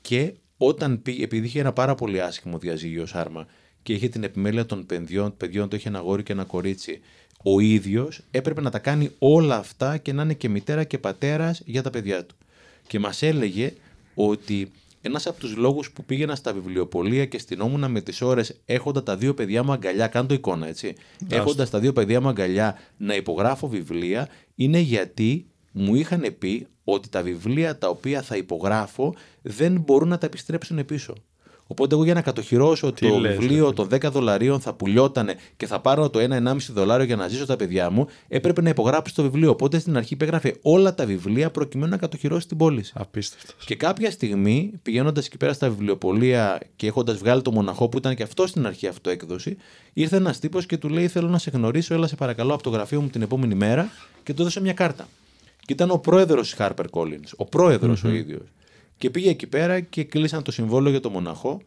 [SPEAKER 2] Και όταν πήγε, επειδή είχε ένα πάρα πολύ άσχημο διαζύγιο ο Σάρμα και είχε την επιμέλεια των παιδιών, παιδιών του είχε ένα αγόρι και ένα κορίτσι, ο ίδιος έπρεπε να τα κάνει όλα αυτά και να είναι και μητέρα και πατέρας για τα παιδιά του. Και μας έλεγε ότι ένας από τους λόγους που πήγαινα στα βιβλιοπωλεία και στυνόμουν με τις ώρες έχοντα τα δύο παιδιά μου αγκαλιά, κάνω το εικόνα έτσι, έχοντας τα δύο παιδιά μου αγκαλιά να υπογράφω βιβλία, είναι γιατί μου είχαν πει ότι τα βιβλία τα οποία θα υπογράφω δεν μπορούν να τα επιστρέψουν πίσω. Οπότε εγώ για να κατοχυρώσω
[SPEAKER 1] Τι
[SPEAKER 2] το
[SPEAKER 1] λες,
[SPEAKER 2] βιβλίο των 10 δολαρίων θα πουλιότανε και θα πάρω το 1-1,5 δολάριο για να ζήσω τα παιδιά μου, έπρεπε να υπογράψω το βιβλίο. Οπότε στην αρχή υπέγραφε όλα τα βιβλία προκειμένου να κατοχυρώσει την πώληση.
[SPEAKER 1] Απίστευτος.
[SPEAKER 2] Και κάποια στιγμή, πηγαίνοντας εκεί πέρα στα βιβλιοπολία και έχοντας βγάλει το μοναχό που ήταν και αυτό στην αρχή αυτοέκδοση, ήρθε ένας τύπος και του λέει: Θέλω να σε γνωρίσω, έλα σε παρακαλώ από το γραφείο μου την επόμενη μέρα και του έδωσε μια κάρτα. Και ήταν ο πρόεδρος της Harper Collins, ο προεδρο ο ίδιος. Και πήγε εκεί πέρα και κλείσαν το συμβόλαιο για το μοναχό.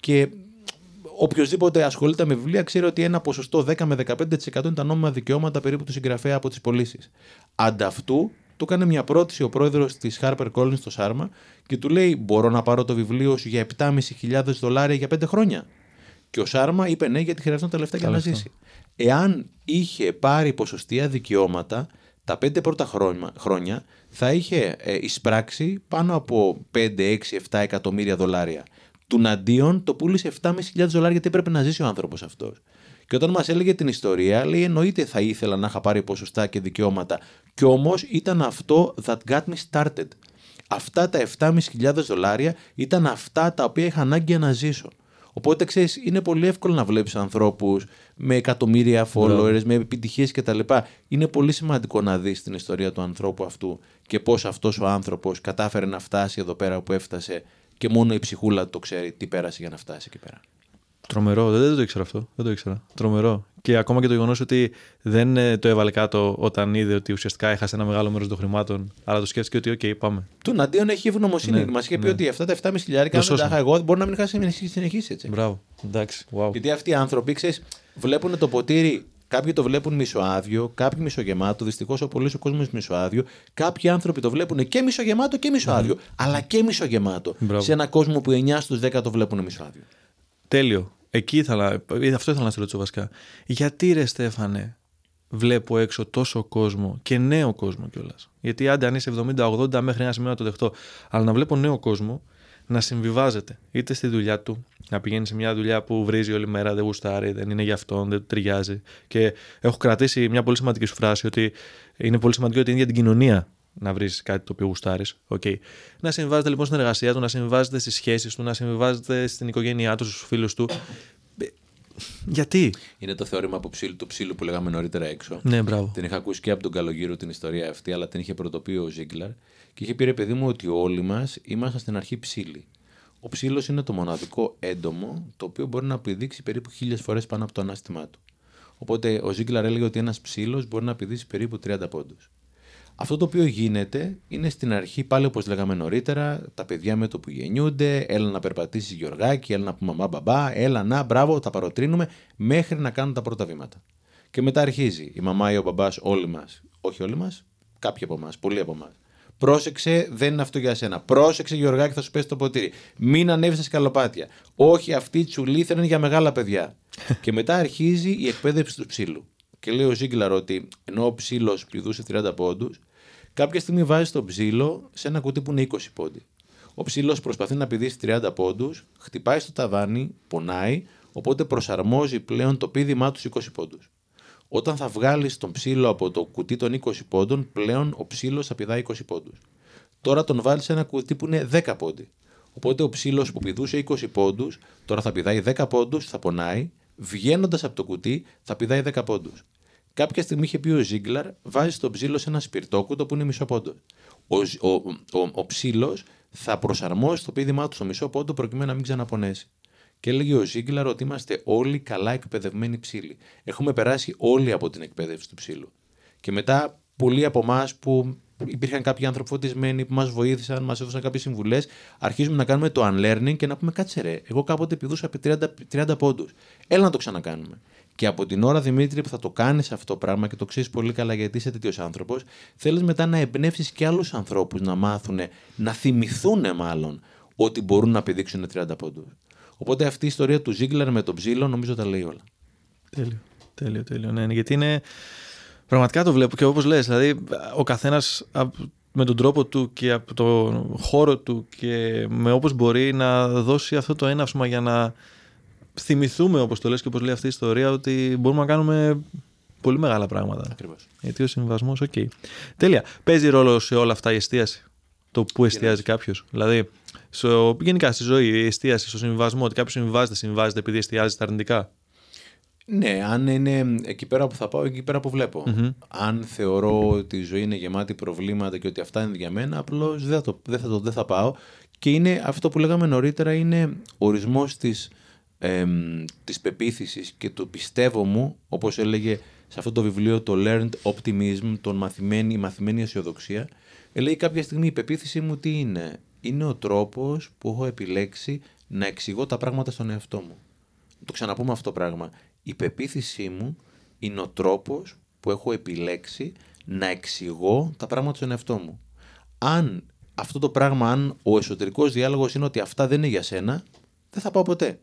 [SPEAKER 2] Και οποιοδήποτε ασχολείται με βιβλία ξέρει ότι ένα ποσοστό 10 με 15% είναι τα νόμιμα δικαιώματα περίπου του συγγραφέα από τις πωλήσεις. Ανταυτού, του έκανε μια πρόταση ο πρόεδρος της Harper Collins στο Σάρμα και του λέει: Μπορώ να πάρω το βιβλίο σου για 7.500 δολάρια για 5 χρόνια. Και ο Σάρμα είπε ναι, γιατί χρειαζόταν τα λεφτά για
[SPEAKER 1] Τα
[SPEAKER 2] να
[SPEAKER 1] λεφτά.
[SPEAKER 2] ζήσει. Εάν είχε πάρει ποσοστία δικαιώματα, τα πέντε πρώτα χρόνια, χρόνια θα είχε ε, εισπράξει πάνω από 5, 6, 7 εκατομμύρια δολάρια. Του Ναντίον το πούλησε 7.500 δολάρια γιατί έπρεπε να ζήσει ο άνθρωπος αυτός. Και όταν μας έλεγε την ιστορία, λέει: Εννοείται θα ήθελα να είχα πάρει ποσοστά και δικαιώματα. Κι όμως ήταν αυτό that got me started. Αυτά τα 7.500 δολάρια ήταν αυτά τα οποία είχα ανάγκη για να ζήσω. Οπότε ξέρεις, είναι πολύ εύκολο να βλέπεις ανθρώπους με εκατομμύρια followers, με επιτυχίες κτλ. Είναι πολύ σημαντικό να δεις την ιστορία του ανθρώπου αυτού και πώς αυτός ο άνθρωπος κατάφερε να φτάσει εδώ πέρα που έφτασε και μόνο η ψυχούλα του το ξέρει τι πέρασε για να φτάσει εκεί πέρα.
[SPEAKER 1] Τρομερό, δεν, δεν το ήξερα αυτό. Δεν το ήξερα. Τρομερό. Και ακόμα και το γεγονός ότι δεν ε, το έβαλε κάτω όταν είδε ότι ουσιαστικά έχασε ένα μεγάλο μέρος των χρημάτων, αλλά το σκέφτηκε ότι, OK, πάμε.
[SPEAKER 2] Του Ναντίον έχει ευγνωμοσύνη.
[SPEAKER 1] Ναι,
[SPEAKER 2] Μας είχε πει
[SPEAKER 1] ναι.
[SPEAKER 2] ότι αυτά τα 7.500 χιλιάρικα, αν δεν τα
[SPEAKER 1] σώσαμε.
[SPEAKER 2] είχα εγώ, μπορεί να μην είχα συνεχίσει έτσι.
[SPEAKER 1] Μπράβο. Εντάξει. Wow.
[SPEAKER 2] Γιατί αυτοί οι άνθρωποι, ξέρεις, βλέπουν το ποτήρι. Κάποιοι το βλέπουν μισοάδιο, κάποιοι μισογεμάτο. Δυστυχώς ο πολύ ο κόσμος μισοάδιο. Κάποιοι άνθρωποι το βλέπουν και μισογεμάτο και μισοάδιο. Αλλά και μισογεμάτο.
[SPEAKER 1] Μπράβο.
[SPEAKER 2] Σε ένα κόσμο που 9 στους 10 το βλέπουν μισοάδιο.
[SPEAKER 1] Τέλειο. Εκεί ήθελα, ε, αυτό ήθελα να σε ρωτήσω βασικά. Γιατί ρε Στέφανε, βλέπω έξω τόσο κόσμο και νέο κόσμο κιόλας; Γιατί άντε αν είσαι 70-80 μέχρι ένα σημείο να το δεχτώ. Αλλά να βλέπω νέο κόσμο να συμβιβάζεται. Είτε στη δουλειά του, να πηγαίνει σε μια δουλειά που βρίζει όλη μέρα, δεν γουστάρει, δεν είναι για αυτόν, δεν του ταιριάζει. Και έχω κρατήσει μια πολύ σημαντική σου φράση ότι είναι πολύ σημαντικό ότι είναι για την κοινωνία να βρεις κάτι το οποίο γουστάρεις. Okay. Να συμβιβάζεται λοιπόν στην εργασία του, να συμβιβάζεται στις σχέσεις του, να συμβιβάζεται στην οικογένειά του, στους φίλους του. Ε, Γιατί;
[SPEAKER 2] Είναι το θεώρημα από ψήλου, του ψήλου που λέγαμε νωρίτερα έξω.
[SPEAKER 1] Ναι, μπράβο.
[SPEAKER 2] Την είχα ακούσει και από τον Καλογύρο την ιστορία αυτή, αλλά την είχε πρωτοποιεί ο Ζίγκλαρ και είχε πει ρε παιδί μου ότι όλοι μας ήμασταν στην αρχή ψήλοι. Ο ψήλος είναι το μοναδικό έντομο το οποίο μπορεί να πηδήξει περίπου χίλιες φορές πάνω από το ανάστημά του. Οπότε ο Ζίγκλαρ έλεγε ότι ένας ψήλος μπορεί να πηδήσει περίπου 30 πόντους. Αυτό το οποίο γίνεται είναι στην αρχή, πάλι όπως λέγαμε νωρίτερα, τα παιδιά με το που γεννιούνται, έλα να περπατήσεις Γιωργάκη, έλα να πούμε μαμά μπαμπά, έλα να, μπράβο, τα παροτρύνουμε, μέχρι να κάνουν τα πρώτα βήματα. Και μετά αρχίζει η μαμά ή ο μπαμπάς, όλοι μας, όχι όλοι μας, κάποιοι από εμάς, πολλοί από εμάς. Πρόσεξε, δεν είναι αυτό για σένα. Πρόσεξε, Γιωργάκη, θα σου πέσει το ποτήρι. Μην ανέβεις στα σκαλοπάτια. Όχι, αυτή η τσουλήθρα είναι για μεγάλα παιδιά. και μετά αρχίζει η εκπαίδευση του ψήλου. Και λέει ο Ζίγκλαρ ότι ενώ ο ψήλος πηδούσε 30 πόντους, κάποια στιγμή βάζει τον ψήλο σε ένα κουτί που είναι 20 πόντι. Ο ψήλος προσπαθεί να πηδήσει 30 πόντους, χτυπάει στο ταβάνι, πονάει, οπότε προσαρμόζει πλέον το πήδημά του 20 πόντους. Όταν θα βγάλεις τον ψήλο από το κουτί των 20 πόντων, πλέον ο ψήλος θα πηδάει 20 πόντους. Τώρα τον βάλεις σε ένα κουτί που είναι 10 πόντι. Οπότε ο ψήλος που πηδούσε 20 πόντους, τώρα θα πηδάει 10 πόντους, θα πονάει, βγαίνοντας από το κουτί θα πηδάει 10 πόντους. Κάποια στιγμή είχε πει ο Ζίγκλαρ, βάζει τον ψήλος σε ένα σπιρτόκουτο που είναι μισό πόντο. Ο, ο, ο, ο ψήλος θα προσαρμόσει το πείδημά του στο μισό πόντο προκειμένου να μην ξαναπονέσει. Και έλεγε ο Ζίγκλαρ ότι είμαστε όλοι καλά εκπαιδευμένοι ψήλοι. Έχουμε περάσει όλοι από την εκπαίδευση του ψήλου. Και μετά πολλοί από εμάς που υπήρχαν κάποιοι άνθρωποι φωτισμένοι που μας βοήθησαν, μας έδωσαν κάποιες συμβουλές, αρχίζουμε να κάνουμε το unlearning και να πούμε κάτσε ρε, εγώ κάποτε πηδούσα 30, 30 πόντους. Έλα να το ξανακάνουμε. Και από την ώρα, Δημήτρη, που θα το κάνεις αυτό το πράγμα και το ξέρεις πολύ καλά γιατί είσαι τέτοιος άνθρωπος, θέλεις μετά να εμπνεύσεις και άλλους ανθρώπους να μάθουν, να θυμηθούν μάλλον ότι μπορούν να πηδήξουν 30 πόντους. Οπότε αυτή η ιστορία του Ζίγκλαρ με τον ψύλλο νομίζω τα λέει όλα.
[SPEAKER 1] Τέλειο. Τέλειο, τέλειο. Ναι, ναι, γιατί είναι. Πραγματικά το βλέπω και όπως λες, δηλαδή ο καθένας με τον τρόπο του και από τον χώρο του και με όπως μπορεί να δώσει αυτό το έναυσμα για να θυμηθούμε όπως το λες και όπως λέει αυτή η ιστορία ότι μπορούμε να κάνουμε πολύ μεγάλα πράγματα.
[SPEAKER 2] Ακριβώς.
[SPEAKER 1] Γιατί ο συμβασμός, οκ. Τέλεια. Παίζει ρόλο σε όλα αυτά η εστίαση. το που εστιάζει κάποιος. Δηλαδή, στο, γενικά στη ζωή, η εστίαση, στο συμβιβασμό, ότι κάποιος συμβιβάζεται, συμβιβάζεται επειδή εστιάζει στα αρνητικά.
[SPEAKER 2] Ναι, αν είναι εκεί πέρα που θα πάω, εκεί πέρα που βλεπω Αν θεωρώ ότι η ζωή είναι γεμάτη προβλήματα και ότι αυτά είναι για μένα, απλώς δεν, θα δεν, θα δεν θα πάω. Και είναι αυτό που λέγαμε νωρίτερα, είναι ορισμός της ε, της πεποίθησης και το πιστεύω μου, όπως έλεγε σε αυτό το βιβλίο το Learned Optimism, τον μαθημένη, η μαθημένη αισιοδοξία, λέει κάποια στιγμή η πεποίθησή μου τι είναι; Είναι ο τρόπος που έχω επιλέξει να εξηγώ τα πράγματα στον εαυτό μου. Το ξαναπούμε αυτό το πράγμα. Η πεποίθησή μου είναι ο τρόπος που έχω επιλέξει να εξηγώ τα πράγματα στον εαυτό μου. Αν αυτό το πράγμα, αν ο εσωτερικός διάλογος είναι ότι αυτά δεν είναι για σένα, δεν θα πάω ποτέ.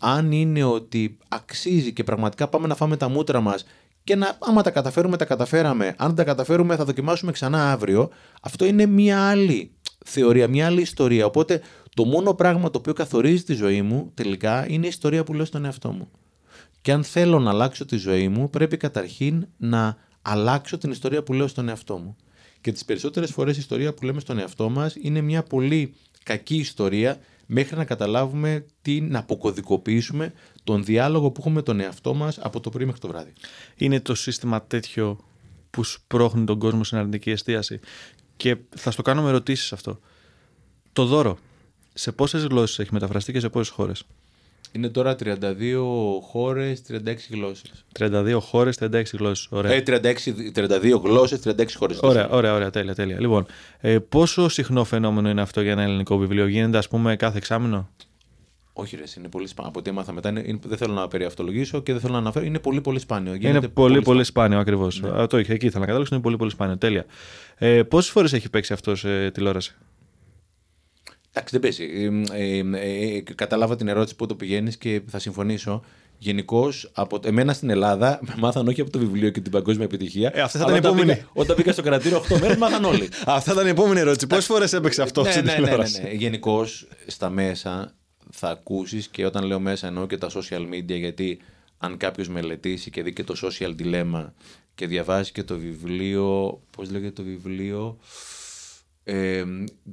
[SPEAKER 2] Αν είναι ότι αξίζει και πραγματικά πάμε να φάμε τα μούτρα μας και να, άμα τα καταφέρουμε, τα καταφέραμε. Αν δεν τα καταφέρουμε, θα δοκιμάσουμε ξανά αύριο. Αυτό είναι μια άλλη θεωρία, μια άλλη ιστορία. Οπότε το μόνο πράγμα το οποίο καθορίζει τη ζωή μου τελικά είναι η ιστορία που λέω στον εαυτό μου. Και αν θέλω να αλλάξω τη ζωή μου, πρέπει καταρχήν να αλλάξω την ιστορία που λέω στον εαυτό μου. Και τις περισσότερες φορές η ιστορία που λέμε στον εαυτό μας είναι μια πολύ κακή ιστορία μέχρι να καταλάβουμε τι να αποκωδικοποιήσουμε τον διάλογο που έχουμε με τον εαυτό μας από το πρωί μέχρι το βράδυ.
[SPEAKER 1] Είναι το σύστημα τέτοιο που σπρώχνει τον κόσμο στην αρνητική εστίαση. Και θα στο κάνω με ερωτήσεις αυτό. Το δώρο, σε πόσες γλώσσες έχει μεταφραστεί και σε πόσες χώρες;
[SPEAKER 2] Είναι τώρα 32 χώρες, 36 γλώσσες.
[SPEAKER 1] 32 χώρες, 36 γλώσσες. Ωραία.
[SPEAKER 2] Ε, 36, 32 γλώσσες, 36 χώρες.
[SPEAKER 1] Ωραία, ωραία, ωραία, τέλεια, τέλεια. Λοιπόν, ε, πόσο συχνό φαινόμενο είναι αυτό για ένα ελληνικό βιβλίο, Γίνεται, ας πούμε, κάθε εξάμεινο;
[SPEAKER 2] Όχι, ρε, είναι πολύ σπάνιο. Από ό,τι έμαθα μετά, είναι, δεν θέλω να περιαυτολογήσω και δεν θέλω να αναφέρω. Είναι πολύ, πολύ σπάνιο.
[SPEAKER 1] Γίνεται είναι πολύ, πολύ, πολύ σπάνιο, ακριβώς. Ναι. Το είχε εκεί, ήθελα να καταλήξω. Είναι πολύ, πολύ σπάνιο. Τέλεια. Ε, Πόσες φορές έχει παίξει αυτός σε τηλεόραση;
[SPEAKER 2] Εντάξει, δεν παίζει. Ε, ε, ε, κατάλαβα την ερώτηση που το πηγαίνεις και θα συμφωνήσω. Γενικώς, από εμένα στην Ελλάδα, με μάθαν όχι από το βιβλίο και την παγκόσμια επιτυχία.
[SPEAKER 1] Ε, αυτή θα ήταν η επόμενη.
[SPEAKER 2] Πήγα, όταν πήγα στο κρατήριο 8 μέρες, μάθαν όλοι.
[SPEAKER 1] Αυτή ήταν η επόμενη ερώτηση. Πόσες φορές έπαιξε αυτό
[SPEAKER 2] ναι,
[SPEAKER 1] στην
[SPEAKER 2] ναι, ναι, ναι, ναι. Γενικώς, στα μέσα θα ακούσεις και όταν λέω μέσα εννοώ και τα social media, γιατί αν κάποιος μελετήσει και δει και το social dilemma και διαβάζει και το βιβλίο. Πώς λέγεται το βιβλίο;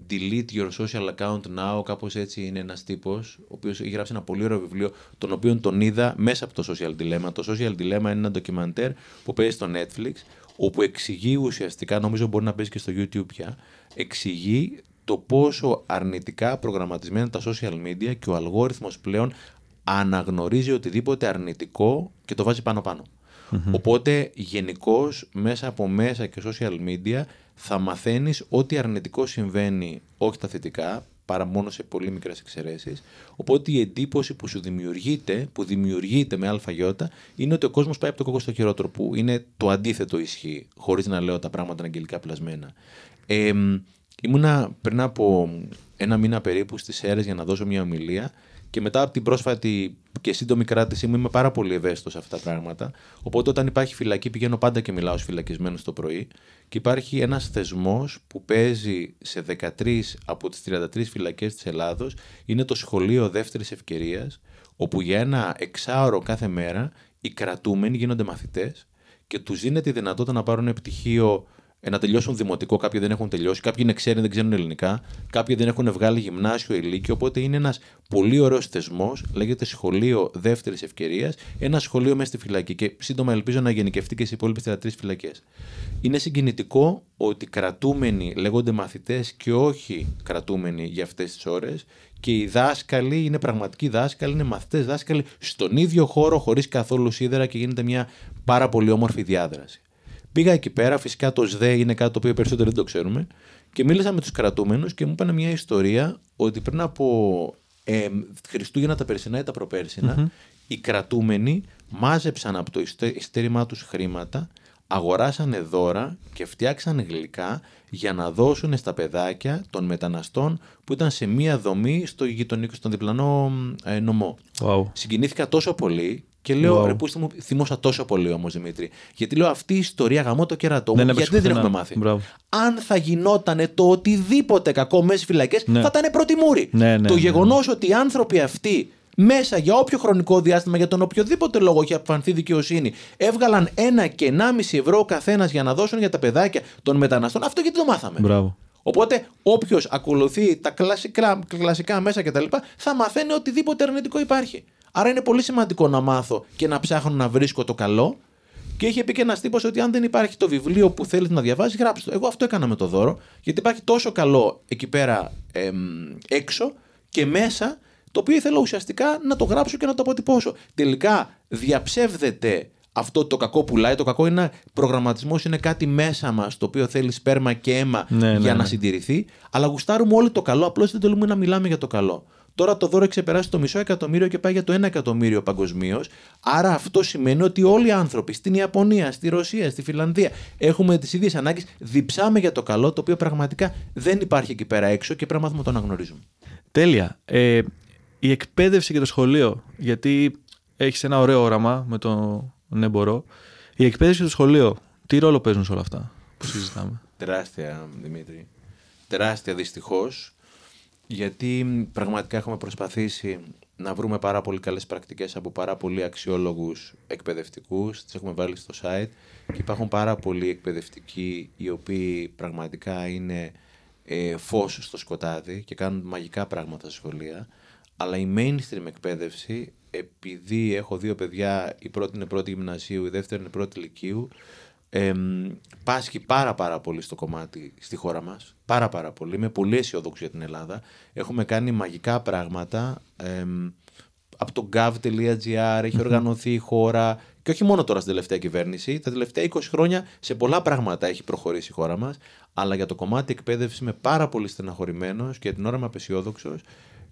[SPEAKER 2] Delete your social account now, κάπως έτσι είναι ένας τύπος, ο οποίος έχει γράψει ένα πολύ ωραίο βιβλίο, τον οποίο τον είδα μέσα από το Social Dilemma. Το Social Dilemma είναι ένα ντοκιμαντέρ που παίζει στο Netflix, όπου εξηγεί ουσιαστικά, νομίζω μπορεί να παίζει και στο YouTube πια, εξηγεί το πόσο αρνητικά προγραμματισμένα τα social media και ο αλγόριθμος πλέον αναγνωρίζει οτιδήποτε αρνητικό και το βάζει πάνω-πάνω. Οπότε γενικώς μέσα από μέσα και social media θα μαθαίνεις ό,τι αρνητικό συμβαίνει, όχι τα θετικά, παρά μόνο σε πολύ μικρές εξαιρέσεις. Οπότε η εντύπωση που σου δημιουργείται, που δημιουργείται με ΑΙ, είναι ότι ο κόσμος πάει από το κόκκο στο χειρότερο, που είναι το αντίθετο ισχύει, χωρίς να λέω τα πράγματα αγγελικά πλασμένα. Ε, ήμουνα πριν από ένα μήνα περίπου στις αίρε για να δώσω μια ομιλία και μετά από την πρόσφατη και σύντομη κράτησή μου είμαι πάρα πολύ ευαίσθητος σε αυτά τα πράγματα. Οπότε όταν υπάρχει φυλακή πηγαίνω πάντα και μιλάω στου φυλακισμένου το πρωί. Και υπάρχει ένας θεσμός που παίζει σε 13 από τις 33 φυλακές της Ελλάδος. Είναι το σχολείο δεύτερης ευκαιρίας, όπου για ένα εξάωρο κάθε μέρα οι κρατούμενοι γίνονται μαθητές και τους δίνεται η δυνατότητα να πάρουν πτυχίο ε, να τελειώσουν δημοτικό, κάποιοι δεν έχουν τελειώσει, κάποιοι είναι ξένοι, δεν ξέρουν ελληνικά, κάποιοι δεν έχουν βγάλει γυμνάσιο ή Οπότε είναι ένας πολύ ωραίος θεσμός, λέγεται Σχολείο Δεύτερης Ευκαιρίας, ένα σχολείο μέσα στη φυλακή. Και σύντομα ελπίζω να γενικευτεί και στι υπόλοιπες 33 φυλακές. Είναι συγκινητικό ότι κρατούμενοι λέγονται μαθητές και όχι κρατούμενοι για αυτές τις ώρες και οι δάσκαλοι είναι πραγματικοί δάσκαλοι, είναι μαθητές δάσκαλοι στον ίδιο χώρο χωρίς καθόλου σίδερα και γίνεται μια πάρα πολύ όμορφη διάδραση. Πήγα εκεί πέρα, φυσικά το ΣΔΕ είναι κάτι το οποίο περισσότερο δεν το ξέρουμε. Και μίλησα με τους κρατούμενους και μου είπαν μια ιστορία ότι πριν από ε, Χριστούγεννα τα περσινά ή τα προπέρσινα, οι κρατούμενοι μάζεψαν από το ειστέρημά τους χρήματα, αγοράσανε δώρα και φτιάξαν γλυκά για να δώσουν στα παιδάκια των μεταναστών που ήταν σε μία δομή στο γειτονικό, στον διπλανό ε, νομό.
[SPEAKER 1] Wow.
[SPEAKER 2] Συγκινήθηκα τόσο πολύ και λέω, wow. ρε πούστε μου, θυμόσα τόσο πολύ όμως Δημήτρη. Γιατί λέω αυτή η ιστορία γαμώ το κερατό μου, γιατί δεν την έχουμε μάθει.
[SPEAKER 1] Μπράβο.
[SPEAKER 2] Αν θα γινόταν το οτιδήποτε κακό μέσα στις φυλακές, ναι. θα ήταν πρώτη μούρη.
[SPEAKER 1] Ναι, ναι,
[SPEAKER 2] το
[SPEAKER 1] ναι,
[SPEAKER 2] γεγονός ότι οι άνθρωποι αυτοί μέσα για όποιο χρονικό διάστημα, για τον οποιοδήποτε λόγο έχει αποφανθεί δικαιοσύνη, έβγαλαν ένα και ενάμιση ευρώ ο καθένας για να δώσουν για τα παιδάκια των μεταναστών. Αυτό γιατί το μάθαμε.
[SPEAKER 1] Μπράβο.
[SPEAKER 2] Οπότε όποιος ακολουθεί τα κλασικά, κλασικά μέσα κτλ. θα μαθαίνει οτιδήποτε αρνητικό υπάρχει. Άρα είναι πολύ σημαντικό να μάθω και να ψάχνω να βρίσκω το καλό. Και είχε πει και ένας τύπος ότι αν δεν υπάρχει το βιβλίο που θέλεις να διαβάσεις, γράψτε το. Εγώ αυτό έκανα με το δώρο, γιατί υπάρχει τόσο καλό εκεί πέρα εμ, έξω και μέσα, το οποίο ήθελα ουσιαστικά να το γράψω και να το αποτυπώσω. Τελικά διαψεύδεται αυτό το κακό πουλάει. Το κακό είναι προγραμματισμός, είναι κάτι μέσα μας το οποίο θέλει σπέρμα και αίμα
[SPEAKER 1] Ναι, ναι,
[SPEAKER 2] για να
[SPEAKER 1] ναι.
[SPEAKER 2] συντηρηθεί. Αλλά γουστάρουμε όλοι το καλό, απλώς δεν θέλουμε να μιλάμε για το καλό. Τώρα το δώρο έχει ξεπεράσει το μισό εκατομμύριο και πάει για το ένα εκατομμύριο παγκοσμίως. Άρα αυτό σημαίνει ότι όλοι οι άνθρωποι στην Ιαπωνία, στη Ρωσία, στη Φιλανδία έχουμε τις ίδιες ανάγκες. Διψάμε για το καλό, το οποίο πραγματικά δεν υπάρχει εκεί πέρα έξω και πρέπει να μάθουμε να το αναγνωρίζουμε.
[SPEAKER 1] Τέλεια. Ε, η εκπαίδευση και το σχολείο, γιατί έχεις ένα ωραίο όραμα με τον έμπορο. Η εκπαίδευση και το σχολείο, τι ρόλο παίζουν σε όλα αυτά που συζητάμε;
[SPEAKER 2] Τεράστια, Δημήτρη. Τεράστια δυστυχώς. Γιατί μ, πραγματικά έχουμε προσπαθήσει να βρούμε πάρα πολύ καλές πρακτικές από πάρα πολύ αξιόλογους εκπαιδευτικούς. Τις έχουμε βάλει στο site και υπάρχουν πάρα πολλοί εκπαιδευτικοί οι οποίοι πραγματικά είναι ε, φως στο σκοτάδι και κάνουν μαγικά πράγματα στα σχολεία. Αλλά η mainstream εκπαίδευση, επειδή έχω δύο παιδιά, η πρώτη είναι πρώτη γυμνασίου, η δεύτερη είναι πρώτη λυκείου, εμ, πάσχει πάρα πάρα πολύ στο κομμάτι στη χώρα μας. Πάρα πάρα πολύ. Είμαι πολύ αισιόδοξη για την Ελλάδα. Έχουμε κάνει μαγικά πράγματα. εμ, από το gov.gr έχει οργανωθεί η χώρα και όχι μόνο τώρα στην τελευταία κυβέρνηση. Τα τελευταία 20 χρόνια σε πολλά πράγματα έχει προχωρήσει η χώρα μας. Αλλά για το κομμάτι εκπαίδευση είμαι πάρα πολύ στεναχωρημένος και την ώρα είμαι απεσιόδοξος.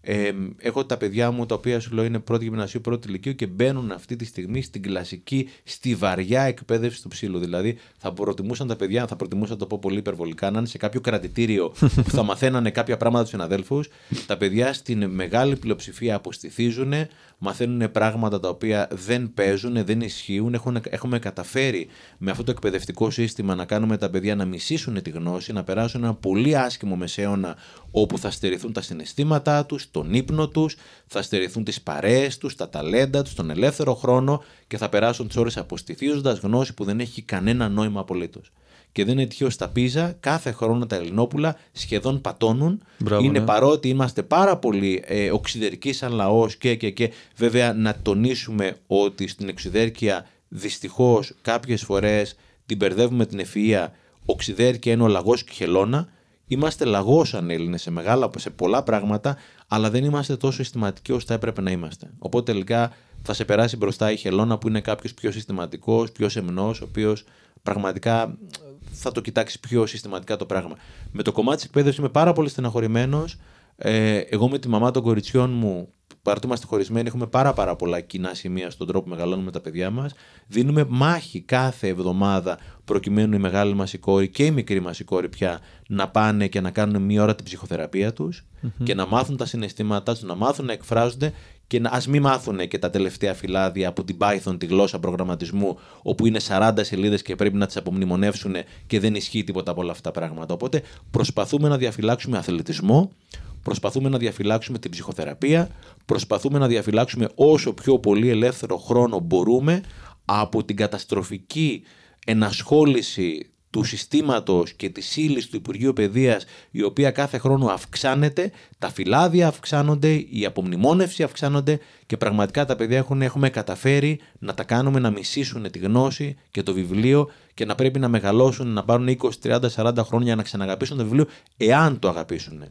[SPEAKER 2] Ε, έχω τα παιδιά μου τα οποία σου λέω είναι πρώτη γυμνασίου, πρώτη ηλικίου και μπαίνουν αυτή τη στιγμή στην κλασική, στη βαριά εκπαίδευση του ψήλου. Δηλαδή θα προτιμούσαν τα παιδιά, θα προτιμούσαν να το πω πολύ υπερβολικά, να είναι σε κάποιο κρατητήριο που θα μαθαίνανε κάποια πράγματα τους συναδέλφους. Τα παιδιά στην μεγάλη πλειοψηφία αποστηθίζουν, μαθαίνουν πράγματα τα οποία δεν παίζουν, δεν ισχύουν. Έχουν, έχουμε καταφέρει με αυτό το εκπαιδευτικό σύστημα να κάνουμε τα παιδιά να μισήσουν τη γνώση, να περάσουν ένα πολύ άσχημο μεσαίωνα όπου θα στερηθούν τα συναισθήματά τους, τον ύπνο τους, θα στερηθούν τις παρέες τους, τα ταλέντα τους, τον ελεύθερο χρόνο και θα περάσουν τις ώρες αποστηθίζοντας γνώση που δεν έχει κανένα νόημα απολύτως. Και δεν είναι τυχαίο στα πίζα, κάθε χρόνο τα Ελληνόπουλα σχεδόν πατώνουν.
[SPEAKER 1] Μπράβο,
[SPEAKER 2] είναι
[SPEAKER 1] ναι.
[SPEAKER 2] παρότι είμαστε πάρα πολύ ε, οξυδερικοί σαν λαός και, και, και βέβαια να τονίσουμε ότι στην εξουδέρκεια δυστυχώς κάποιες φορές την μπερδεύουμε την ευφυΐα οξυδέρκεια είναι ο λαγός και η χελώνα Είμαστε λαγός σαν Έλληνες σε, μεγάλα, σε πολλά πράγματα, αλλά δεν είμαστε τόσο συστηματικοί όσο θα έπρεπε να είμαστε. Οπότε τελικά θα σε περάσει μπροστά η χελώνα που είναι κάποιος πιο συστηματικός, πιο σεμνός, ο οποίος πραγματικά θα το κοιτάξει πιο συστηματικά το πράγμα. Με το κομμάτι της εκπαίδευσης είμαι πάρα πολύ στεναχωρημένος. Ε, εγώ με τη μαμά των κοριτσιών μου, παρότι είμαστε χωρισμένοι, έχουμε πάρα, πάρα πολλά κοινά σημεία στον τρόπο που μεγαλώνουμε τα παιδιά μας. Δίνουμε μάχη κάθε εβδομάδα προκειμένου η μεγάλη μας η κόρη και η μικρή μας η κόρη πια να πάνε και να κάνουν μία ώρα την ψυχοθεραπεία τους και να μάθουν τα συναισθήματά τους, να μάθουν να εκφράζονται και να ας μην μάθουν και τα τελευταία φυλάδια από την Python, τη γλώσσα προγραμματισμού, όπου είναι 40 σελίδες και πρέπει να τις απομνημονεύσουν και δεν ισχύει τίποτα από όλα αυτά τα πράγματα. Οπότε προσπαθούμε να διαφυλάξουμε αθλητισμό, προσπαθούμε να διαφυλάξουμε την ψυχοθεραπεία, προσπαθούμε να διαφυλάξουμε όσο πιο πολύ ελεύθερο χρόνο μπορούμε από την καταστροφική ενασχόληση του συστήματος και της ύλης του Υπουργείου Παιδείας η οποία κάθε χρόνο αυξάνεται, τα φυλάδια αυξάνονται, η απομνημόνευση αυξάνονται και πραγματικά τα παιδιά έχουν, έχουμε καταφέρει να τα κάνουμε να μισήσουν τη γνώση και το βιβλίο και να πρέπει να μεγαλώσουν, να πάρουν 20, 30, 40 χρόνια να ξαναγαπήσουν το βιβλίο εάν το αγαπήσουν.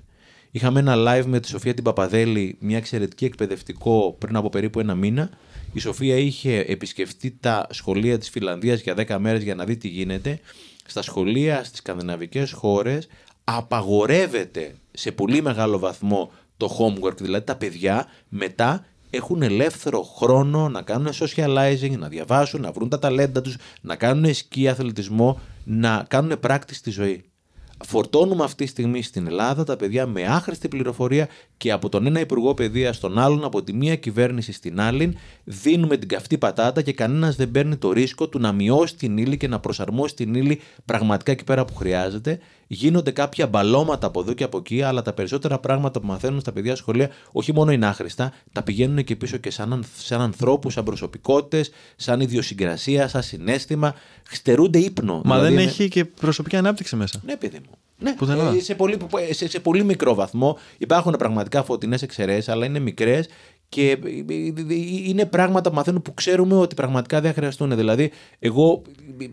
[SPEAKER 2] Είχαμε ένα live με τη Σοφία την Παπαδέλη, μια εξαιρετική εκπαιδευτικό πριν από περίπου ένα μήνα. Η Σοφία είχε επισκεφτεί τα σχολεία της Φιλανδίας για 10 μέρες για να δει τι γίνεται. Στα σχολεία στις σκανδιναβικές χώρες απαγορεύεται σε πολύ μεγάλο βαθμό το homework, δηλαδή τα παιδιά μετά έχουν ελεύθερο χρόνο να κάνουν socializing, να διαβάσουν, να βρουν τα ταλέντα τους, να κάνουν σκι αθλητισμό, να κάνουν πράξη στη ζωή. Φορτώνουμε αυτή τη στιγμή στην Ελλάδα τα παιδιά με άχρηστη πληροφορία και από τον ένα Υπουργό Παιδείας στον άλλον, από τη μία κυβέρνηση στην άλλη, δίνουμε την καυτή πατάτα και κανένας δεν παίρνει το ρίσκο του να μειώσει την ύλη και να προσαρμόσει την ύλη πραγματικά εκεί πέρα που χρειάζεται. Γίνονται κάποια μπαλώματα από εδώ και από εκεί, αλλά τα περισσότερα πράγματα που μαθαίνουν στα παιδιά σχολεία όχι μόνο είναι άχρηστα, τα πηγαίνουν και πίσω και σαν, σαν ανθρώπους, σαν προσωπικότητες, σαν ιδιοσυγκρασία, σαν συνέστημα. Στερούνται ύπνο.
[SPEAKER 1] Μα
[SPEAKER 2] Δηλαδή
[SPEAKER 1] δεν
[SPEAKER 2] είναι-
[SPEAKER 1] έχει και προσωπική ανάπτυξη μέσα.
[SPEAKER 2] ναι, παιδί μου. Ναι,
[SPEAKER 1] Πουθενά.
[SPEAKER 2] ε, σε, πολύ, σε, σε πολύ μικρό βαθμό. Υπάρχουν πραγματικά φωτεινές εξαιρέσεις, αλλά είναι μικρές και ε, ε, είναι πράγματα που μαθαίνουν που ξέρουμε ότι πραγματικά δεν χρειαστούν. Δηλαδή, εγώ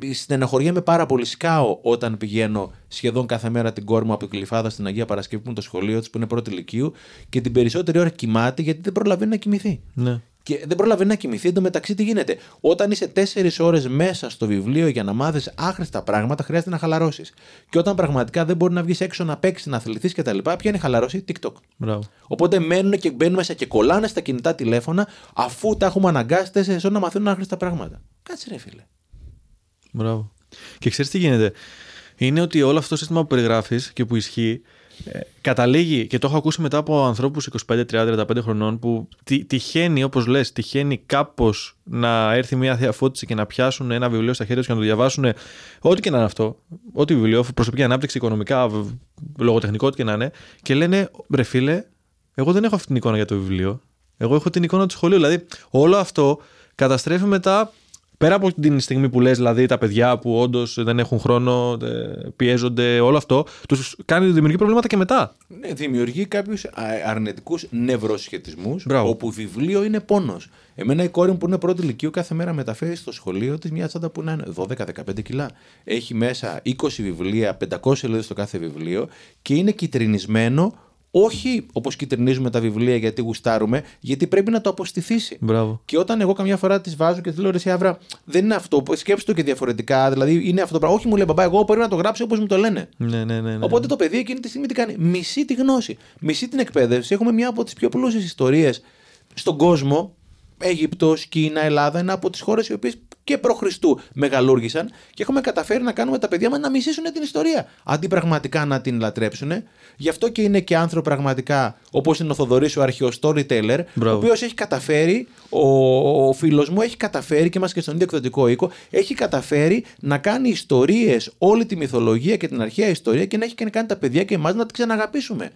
[SPEAKER 2] ε, στεναχωριέμαι πάρα πολύ. Σκάω όταν πηγαίνω σχεδόν κάθε μέρα την κόρη μου από την Κλειφάδα στην Αγία Παρασκευή που είναι το σχολείο της, που είναι πρώτη ηλικίου, και την περισσότερη ώρα κοιμάται γιατί δεν προλαβαίνει να κοιμηθεί.
[SPEAKER 1] Ναι.
[SPEAKER 2] Και δεν προλαβαίνει να κοιμηθεί. Εν τω μεταξύ, τι γίνεται; Όταν είσαι τέσσερις ώρες μέσα στο βιβλίο για να μάθεις άχρηστα πράγματα, χρειάζεται να χαλαρώσεις. Και όταν πραγματικά δεν μπορεί να βγεις έξω να παίξεις, να αθληθείς κτλ., ποια είναι η χαλαρώση, TikTok.
[SPEAKER 1] Μπράβο.
[SPEAKER 2] Οπότε μένουν και μπαίνουν μέσα και κολλάνε στα κινητά τηλέφωνα, αφού τα έχουμε αναγκάσει τέσσερις ώρες να μαθαίνουν άχρηστα πράγματα. Κάτσε ρε φίλε.
[SPEAKER 1] Μπράβο. Και ξέρεις τι γίνεται; Είναι ότι όλο αυτό το σύστημα που περιγράφεις και που ισχύει ε, καταλήγει, και το έχω ακούσει μετά από ανθρώπους 25, 30, 35 χρονών, που τι- τυχαίνει, όπως λες, τυχαίνει κάπως να έρθει μια θεία φώτιση και να πιάσουν ένα βιβλίο στα χέρια τους και να το διαβάσουν. Ό,τι και να είναι αυτό. Ό,τι βιβλίο, προσωπική ανάπτυξη, οικονομικά, β- λογοτεχνικό, ό,τι και να είναι. Και λένε, ρε φίλε, εγώ δεν έχω αυτή την εικόνα για το βιβλίο. Εγώ έχω την εικόνα του σχολείου. Δηλαδή, όλο αυτό καταστρέφει μετά Πέρα από την στιγμή που λες, δηλαδή τα παιδιά που όντως δεν έχουν χρόνο, ε, πιέζονται, όλο αυτό, τους κάνει δημιουργεί προβλήματα και μετά.
[SPEAKER 2] Ναι, δημιουργεί κάποιους αρνητικούς νευροσχετισμούς,
[SPEAKER 1] Μπράβο.
[SPEAKER 2] όπου βιβλίο είναι πόνος. Εμένα η κόρη μου που είναι πρώτη ηλικίου κάθε μέρα μεταφέρει στο σχολείο της μια τσάντα που είναι 12-15 κιλά. Έχει μέσα 20 βιβλία, 500 σελίδε στο κάθε βιβλίο και είναι κυτρινισμένο. Όχι όπως κυτρινίζουμε τα βιβλία γιατί γουστάρουμε, γιατί πρέπει να το αποστηθήσει.
[SPEAKER 1] Μπράβο.
[SPEAKER 2] Και όταν εγώ καμιά φορά τη βάζω και τη λέω ρε εσύ, Άβρα, δεν είναι αυτό. Σκέψτε το και διαφορετικά. Δηλαδή είναι αυτό το πράγμα. Όχι, μου λέει μπαμπά, εγώ πρέπει να το γράψω όπως μου το λένε.
[SPEAKER 1] Ναι, ναι, ναι. ναι.
[SPEAKER 2] Οπότε το παιδί εκείνη τη στιγμή τι κάνει; Μισεί τη γνώση. Μισεί την εκπαίδευση. Έχουμε μια από τις πιο πλούσιες ιστορίες στον κόσμο. Αίγυπτος, Κίνα, Ελλάδα είναι από τις χώρες οι οποίες και προ Χριστού μεγαλούργησαν και έχουμε καταφέρει να κάνουμε τα παιδιά μας να μισήσουν την ιστορία. Αντί πραγματικά να την λατρέψουν. Γι' αυτό και είναι και άνθρωποι πραγματικά όπως είναι ο Θοδωρής, ο αρχαίο storyteller, ο
[SPEAKER 1] Μπράβο.
[SPEAKER 2] οποίος έχει καταφέρει, ο, ο φίλος μου έχει καταφέρει και είμαστε και στον ίδιο εκδοτικό οίκο, έχει καταφέρει να κάνει ιστορίες, όλη τη μυθολογία και την αρχαία ιστορία και να έχει και να κάνει τα παιδιά και εμάς να την ξαναγαπήσουμε.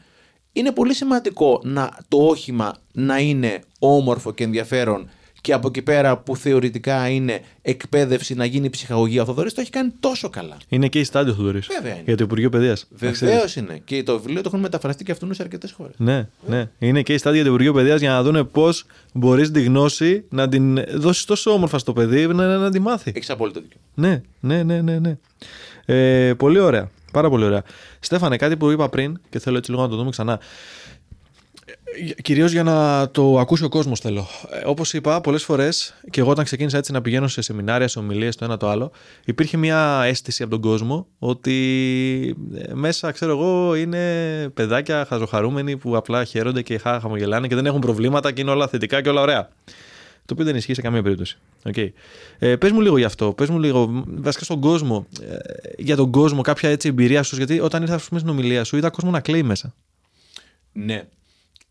[SPEAKER 2] Είναι πολύ σημαντικό να, το όχημα να είναι όμορφο και ενδιαφέρον και από εκεί πέρα που θεωρητικά είναι εκπαίδευση να γίνει ψυχαγωγία. Ο Θοδωρής το έχει κάνει τόσο καλά.
[SPEAKER 1] Είναι και η στάδιο του Θοδωρής.
[SPEAKER 2] Βέβαια είναι.
[SPEAKER 1] Για το Υπουργείο Παιδείας.
[SPEAKER 2] Βεβαίως είναι. Και το βιβλίο το έχουν μεταφραστεί και αυτούν σε αρκετές χώρες.
[SPEAKER 1] Ναι, ναι. Είναι και η στάδια για το Υπουργείο Παιδείας για να δουν πώς μπορείς τη γνώση να την δώσεις τόσο όμορφα στο παιδί να, να, να τη μάθει.
[SPEAKER 2] Έχεις απόλυτο δίκιο.
[SPEAKER 1] Ναι, ναι, ναι, ναι. ναι. Ε, πολύ ωραία. Πάρα πολύ ωραία. Στέφανε, κάτι που είπα πριν και θέλω έτσι λίγο να το δούμε ξανά. Κυρίως για να το ακούσει ο κόσμος θέλω. Ε, Όπως είπα, πολλές φορές και εγώ όταν ξεκίνησα έτσι να πηγαίνω σε σεμινάρια, σε ομιλίες, το ένα το άλλο, υπήρχε μια αίσθηση από τον κόσμο ότι ε, μέσα, ξέρω εγώ, είναι παιδάκια χαζοχαρούμενοι που απλά χαίρονται και χα, χαμογελάνε και δεν έχουν προβλήματα και είναι όλα θετικά και όλα ωραία. Το οποίο δεν ισχύει σε καμία περίπτωση. Okay. Ε, πες μου λίγο γι' αυτό. Πες μου λίγο, βασικά στον κόσμο, ε, για τον κόσμο, κάποια έτσι εμπειρία σου. Γιατί όταν ήρθα ας πούμε, στην ομιλία σου, είδα κόσμο να κλαίει μέσα.
[SPEAKER 2] Ναι.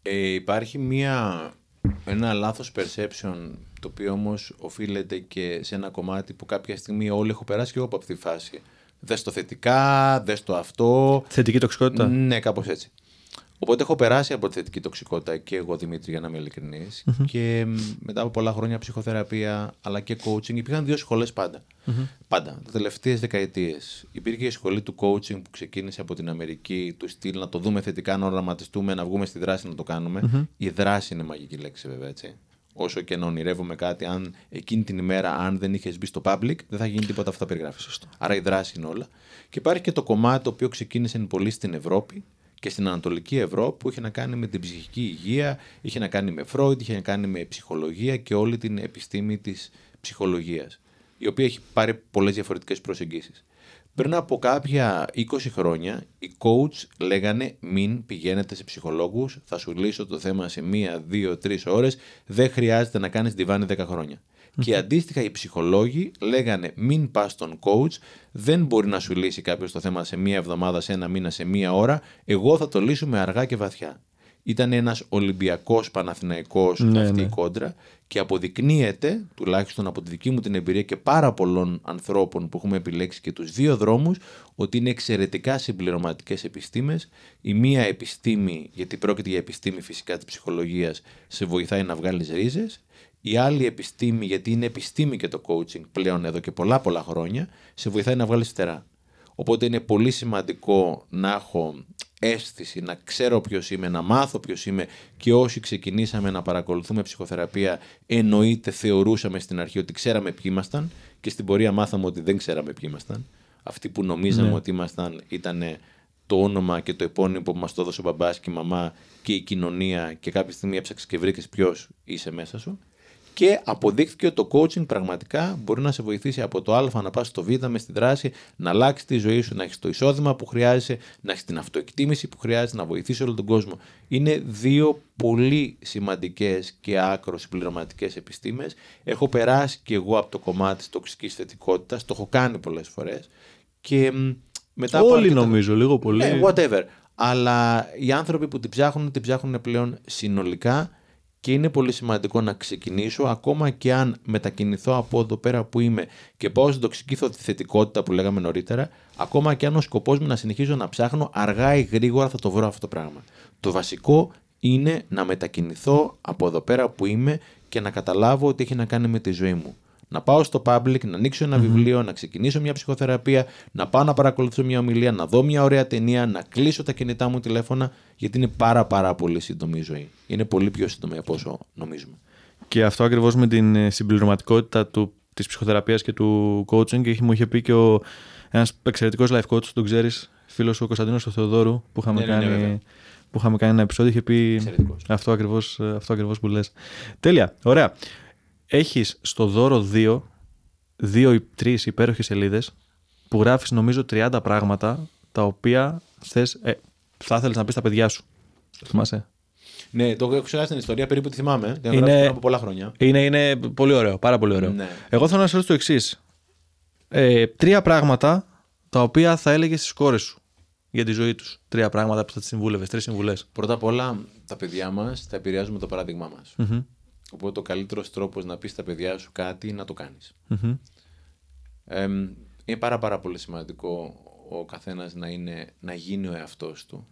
[SPEAKER 2] Ε, υπάρχει μια, ένα λάθος perception το οποίο όμως οφείλεται και σε ένα κομμάτι που κάποια στιγμή όλοι έχω περάσει και εγώ από αυτή τη φάση. Δες το θετικά, δες το αυτό.
[SPEAKER 1] Θετική τοξικότητα.
[SPEAKER 2] Ναι, κάπως έτσι. Οπότε έχω περάσει από τη θετική τοξικότητα και εγώ Δημήτρη, για να είμαι ειλικρινής. Και μ, μετά από πολλά χρόνια ψυχοθεραπεία αλλά και coaching, υπήρχαν δύο σχολές πάντα. Πάντα. Τα τελευταίες δεκαετίες. Υπήρχε η σχολή του coaching που ξεκίνησε από την Αμερική, του στυλ να το δούμε θετικά, να οραματιστούμε, να βγούμε στη δράση να το κάνουμε. Η δράση είναι μαγική λέξη, βέβαια έτσι. Όσο και να ονειρεύουμε κάτι, αν εκείνη την ημέρα, αν δεν είχες μπει στο public, δεν θα γίνει τίποτα αυτό που περιγράφει. Άρα η δράση είναι όλα. Και υπάρχει και το κομμάτι το οποίο ξεκίνησε πολύ στην Ευρώπη και στην Ανατολική Ευρώπη που είχε να κάνει με την ψυχική υγεία, είχε να κάνει με Φρόιντ, είχε να κάνει με ψυχολογία και όλη την επιστήμη της ψυχολογίας, η οποία έχει πάρει πολλές διαφορετικές προσεγγίσεις. Πριν από κάποια 20 χρόνια, οι coach λέγανε μην πηγαίνετε σε ψυχολόγους, θα σου λύσω το θέμα σε μία, δύο, τρεις ώρες, δεν χρειάζεται να κάνεις διβάνι 10 χρόνια. Και αντίστοιχα οι ψυχολόγοι λέγανε μην πας στον coach, δεν μπορεί να σου λύσει κάποιος το θέμα σε μία εβδομάδα, σε ένα μήνα, σε μία ώρα, εγώ θα το λύσουμε αργά και βαθιά. Ήταν ένας Ολυμπιακός Παναθηναϊκός
[SPEAKER 1] Ναι,
[SPEAKER 2] αυτή
[SPEAKER 1] ναι.
[SPEAKER 2] η κόντρα και αποδεικνύεται, τουλάχιστον από τη δική μου την εμπειρία και πάρα πολλών ανθρώπων που έχουμε επιλέξει και τους δύο δρόμους, ότι είναι εξαιρετικά συμπληρωματικές επιστήμες. Η μία επιστήμη, γιατί πρόκειται για επιστήμη φυσικά της ψυχολογίας, σε βοηθάει να βγάλεις ρίζες. Η άλλη επιστήμη, γιατί είναι επιστήμη και το coaching πλέον εδώ και πολλά πολλά χρόνια, σε βοηθάει να βγάλεις φτερά. Οπότε είναι πολύ σημαντικό να έχω αίσθηση, να ξέρω ποιος είμαι, να μάθω ποιος είμαι και όσοι ξεκινήσαμε να παρακολουθούμε ψυχοθεραπεία εννοείται θεωρούσαμε στην αρχή ότι ξέραμε ποιοι ήμασταν και στην πορεία μάθαμε ότι δεν ξέραμε ποιοι ήμασταν. Αυτοί που νομίζαμε
[SPEAKER 1] Ναι.
[SPEAKER 2] ότι ήμασταν ήταν το όνομα και το επώνυμο που μας το έδωσε ο μπαμπάς και η μαμά και η κοινωνία και κάποια στιγμή έψαξες και βρήκες ποιος είσαι μέσα σου. Και αποδείχθηκε ότι το coaching πραγματικά μπορεί να σε βοηθήσει από το Α να πας στο Β μες στη δράση, να αλλάξεις τη ζωή σου, να έχεις το εισόδημα που χρειάζεσαι, να έχεις την αυτοεκτίμηση που χρειάζεται, να βοηθήσεις όλο τον κόσμο. Είναι δύο πολύ σημαντικές και άκρο συμπληρωματικέ επιστήμες. Έχω περάσει και εγώ από το κομμάτι της τοξικής θετικότητας, το έχω κάνει πολλές φορές. Και μ, μετά από
[SPEAKER 1] Όλοι
[SPEAKER 2] αρκετά-
[SPEAKER 1] νομίζω, λίγο πολύ.
[SPEAKER 2] ναι, whatever. Αλλά οι άνθρωποι που την ψάχνουν, την ψάχνουν πλέον συνολικά και είναι πολύ σημαντικό να ξεκινήσω, ακόμα και αν μετακινηθώ από εδώ πέρα που είμαι και πάω στην τοξική θο- θετικότητα που λέγαμε νωρίτερα, ακόμα και αν ο σκοπός μου να συνεχίζω να ψάχνω, αργά ή γρήγορα θα το βρω αυτό το πράγμα. Το βασικό είναι να μετακινηθώ από εδώ πέρα που είμαι και να καταλάβω ότι έχει να κάνει με τη ζωή μου. Να πάω στο public, να ανοίξω ένα βιβλίο, να ξεκινήσω μια ψυχοθεραπεία, να πάω να παρακολουθήσω μια ομιλία, να δω μια ωραία ταινία, να κλείσω τα κινητά μου τηλέφωνα, γιατί είναι πάρα πάρα πολύ σύντομη η ζωή. Είναι πολύ πιο σύντομη από όσο νομίζουμε.
[SPEAKER 1] Και αυτό ακριβώς με την ε, συμπληρωματικότητα του, της ψυχοθεραπείας και του coaching είχε- μου είχε πει και ο, ένας εξαιρετικός life coach, τον ξέρεις, φίλος ο Κωνσταντίνος ο Θεοδόρου που είχαμε,
[SPEAKER 2] Ναι, ναι, ναι,
[SPEAKER 1] κάνει,
[SPEAKER 2] βέβαια.
[SPEAKER 1] που είχαμε κάνει ένα επεισόδιο είχε πει
[SPEAKER 2] Εξαιρετικός.
[SPEAKER 1] αυτό ακριβώς, ε, αυτό ακριβώς που λες. Τέλεια, ωραία. Έχεις στο δώρο δύο, δύο ή τρεις υπέροχες σελίδες που γράφεις νομίζω 30 πράγματα τα οποία θες, ε, θα ήθελες να πεις στα παιδιά σου. Το θυμάσαι;
[SPEAKER 2] Ναι, το έχω ξεχάσει την ιστορία, περίπου τη θυμάμαι. Την
[SPEAKER 1] Είναι-
[SPEAKER 2] είναι... πριν από πολλά χρόνια.
[SPEAKER 1] Είναι, είναι πολύ ωραίο, πάρα πολύ ωραίο.
[SPEAKER 2] Ναι.
[SPEAKER 1] Εγώ θέλω να σα ρωτήσω το εξής. Ε, τρία πράγματα τα οποία θα έλεγες στις κόρες σου για τη ζωή τους. Τρία πράγματα που θα τις συμβούλευες, τρεις συμβουλές.
[SPEAKER 2] Πρώτα απ' όλα, τα παιδιά μας θα επηρεάζουν με το παράδειγμά μας. Οπότε, το καλύτερος τρόπος να πεις στα παιδιά σου κάτι είναι να το κάνεις. Ε, είναι πάρα, πάρα πολύ σημαντικό ο καθένας να, είναι, να γίνει ο εαυτός του.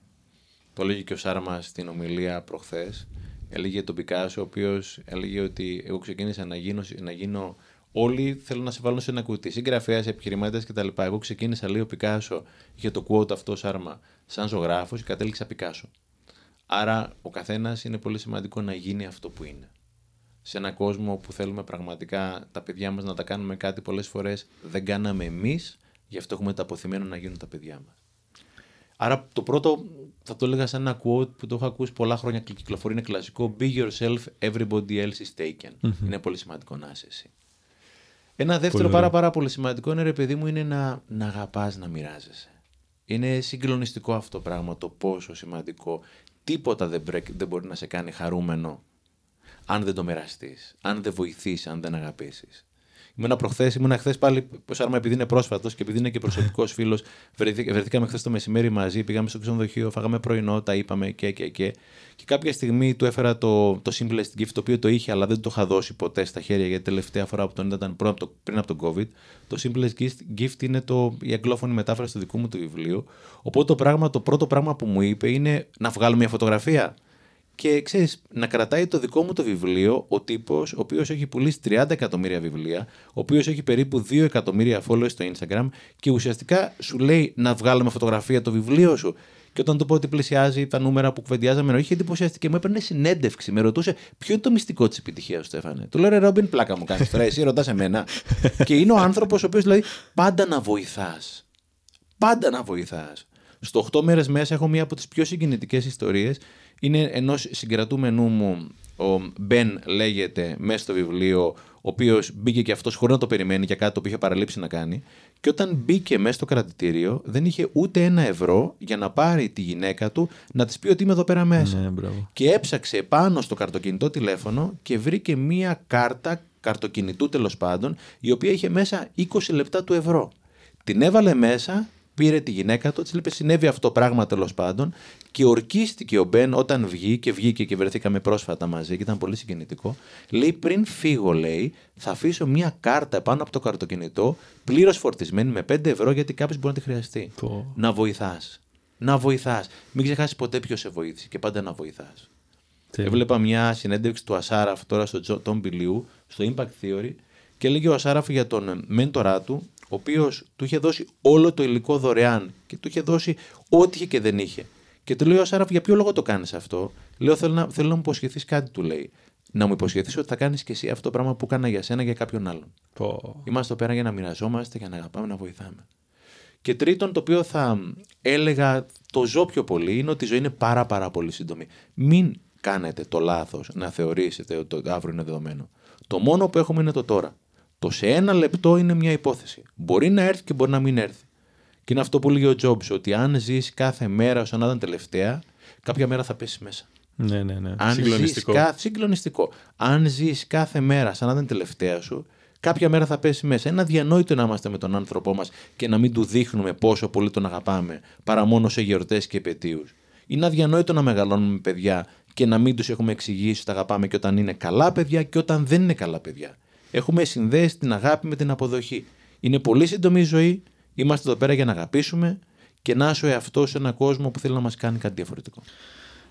[SPEAKER 2] Το έλεγε και ο Σάρμα στην ομιλία προχθές. Έλεγε τον Πικάσο, ο οποίος έλεγε ότι εγώ ξεκίνησα να γίνω, να γίνω όλοι θέλουν να σε βάλουν σε ένα κουτί. Συγγραφέας, επιχειρηματίε κτλ. Εγώ ξεκίνησα, λέει ο Πικάσο, είχε το quote αυτό Σάρμα, σαν ζωγράφος και κατέληξα Πικάσο. Άρα ο καθένας είναι πολύ σημαντικό να γίνει αυτό που είναι σε έναν κόσμο που θέλουμε πραγματικά τα παιδιά μας να τα κάνουμε κάτι πολλές φορές δεν κάναμε εμείς, γι' αυτό έχουμε τα αποθυμένο να γίνουν τα παιδιά μας. Άρα το πρώτο θα το έλεγα σαν ένα quote που το έχω ακούσει πολλά χρόνια και κυκλοφορεί, είναι κλασικό «Be yourself, everybody else is taken». Είναι πολύ σημαντικό να είσαι εσύ. Ένα δεύτερο
[SPEAKER 1] Πολύ
[SPEAKER 2] πάρα,
[SPEAKER 1] ωραίο.
[SPEAKER 2] πάρα πολύ σημαντικό είναι ρε παιδί μου είναι να, να αγαπάς να μοιράζεσαι. Είναι συγκλονιστικό αυτό το πράγμα το πόσο σημαντικό. Τίποτα δεν, μπρε- δεν μπορεί να σε κάνει χαρούμενο αν δεν το μοιραστείς, αν δεν βοηθήσει, αν δεν αγαπήσεις. Ήμουνα προχθές, ήμουνα χθες πάλι, πώς άρμα επειδή είναι πρόσφατος και επειδή είναι και προσωπικός φίλος, βρεθήκαμε χθες το μεσημέρι μαζί, πήγαμε στο ξενοδοχείο, φάγαμε πρωινό, τα είπαμε και και και. Και κάποια στιγμή του έφερα το, το Simplest Gift, το οποίο το είχε, αλλά δεν το είχα δώσει ποτέ στα χέρια, γιατί τελευταία φορά που τον είδα ήταν πριν από το, πριν από τον COVID. Το Simplest Gift, gift είναι το, η αγγλόφωνη μετάφραση του δικού μου του βιβλίου. Οπότε το, πράγμα, το πρώτο πράγμα που μου είπε είναι να βγάλω μια φωτογραφία. Και ξέρεις, να κρατάει το δικό μου το βιβλίο ο τύπος, ο οποίος έχει πουλήσει 30 εκατομμύρια βιβλία, ο οποίος έχει περίπου 2 εκατομμύρια followers στο Instagram και ουσιαστικά σου λέει να βγάλουμε φωτογραφία το βιβλίο σου. Και όταν του πω ότι πλησιάζει τα νούμερα που κουβεντιάζαμε, είχε εντυπωσιαστεί και μου έπαιρνε συνέντευξη. Με ρωτούσε ποιο είναι το μυστικό της επιτυχίας του, Στέφανε; Του λέω ρε Ρόμπιν, πλάκα μου κάνεις τώρα. Εσύ ρωτάς εμένα. και είναι ο άνθρωπος ο οποίος δηλαδή πάντα να βοηθάς. Πάντα να βοηθάς. Στο 8 μέρες μέσα έχω μία από τις πιο συγκινητικές ιστορίες. Είναι ενός συγκρατούμενου μου, ο Μπεν λέγεται, μέσα στο βιβλίο, ο οποίος μπήκε και αυτός χωρίς να το περιμένει για κάτι το οποίο είχε παραλείψει να κάνει. Και όταν μπήκε μέσα στο κρατητήριο, δεν είχε ούτε ένα ευρώ για να πάρει τη γυναίκα του να της πει ότι είμαι εδώ πέρα μέσα.
[SPEAKER 1] Ναι, μπράβο.
[SPEAKER 2] Και έψαξε πάνω στο καρτοκινητό τηλέφωνο και βρήκε μία κάρτα καρτοκινητού τέλος πάντων, η οποία είχε μέσα 20 λεπτά του ευρώ. Την έβαλε μέσα, πήρε τη γυναίκα του, της είπε: Συνέβη αυτό το πράγμα τέλος πάντων. Και ορκίστηκε ο Μπεν όταν βγήκε και βγήκε και βρεθήκαμε πρόσφατα μαζί και ήταν πολύ συγκινητικό. Λέει: Πριν φύγω, λέει, θα αφήσω μία κάρτα πάνω από το καρτοκινητό, πλήρως φορτισμένη με 5 ευρώ, γιατί κάποιος μπορεί να τη χρειαστεί.
[SPEAKER 1] Το-
[SPEAKER 2] Να βοηθάς. Να βοηθάς. Μην ξεχάσεις ποτέ ποιος σε βοήθησε και πάντα να βοηθάς.
[SPEAKER 1] Τέλεια.
[SPEAKER 2] Έβλεπα μια συνέντευξη του Ασάραφ τώρα στο Τζο- Τον Πιλίου, στο Impact Theory, και έλεγε ο Ασάραφ για τον μέντορά του ο οποίος του είχε δώσει όλο το υλικό δωρεάν και του είχε δώσει ό,τι είχε και δεν είχε. Και του λέει ο Σάραφ, για ποιο λόγο το κάνεις αυτό; Λέω, θέλω να, θέλω να μου υποσχεθείς κάτι, του λέει. Να μου υποσχεθείς ότι θα κάνεις και εσύ αυτό το πράγμα που έκανα για σένα για κάποιον άλλον.
[SPEAKER 1] Πω.
[SPEAKER 2] Είμαστε εδώ πέρα για να μοιραζόμαστε, για να αγαπάμε, να βοηθάμε. Και τρίτον, το οποίο θα έλεγα το ζω πιο πολύ, είναι ότι η ζωή είναι πάρα πάρα πολύ σύντομη. Μην κάνετε το λάθος να θεωρήσετε ότι το αύριο είναι δεδομένο. Το μόνο που έχουμε είναι το τώρα. Το σε ένα λεπτό είναι μια υπόθεση. Μπορεί να έρθει και μπορεί να μην έρθει. Και είναι αυτό που λέγει ο Τζόμπς, ότι αν ζεις κάθε μέρα σαν να ήταν τελευταία, κάποια μέρα θα πέσεις μέσα.
[SPEAKER 1] Ναι, ναι, ναι.
[SPEAKER 2] Αν
[SPEAKER 1] Συγκλονιστικό.
[SPEAKER 2] Ζεις κάθε... Συγκλονιστικό. Αν ζεις κάθε μέρα σαν να ήταν τελευταία σου, κάποια μέρα θα πέσεις μέσα. Είναι αδιανόητο να είμαστε με τον άνθρωπό μας και να μην του δείχνουμε πόσο πολύ τον αγαπάμε, παρά μόνο σε γιορτές και επαιτίους. Είναι αδιανόητο να μεγαλώνουμε παιδιά και να μην τους έχουμε εξηγήσει ότι τα αγαπάμε και όταν είναι καλά παιδιά και όταν δεν είναι καλά παιδιά. Έχουμε συνδέσει την αγάπη με την αποδοχή. Είναι πολύ σύντομη η ζωή. Είμαστε εδώ πέρα για να αγαπήσουμε και να είσαι ο εαυτό σε έναν κόσμο που θέλει να μας κάνει κάτι διαφορετικό.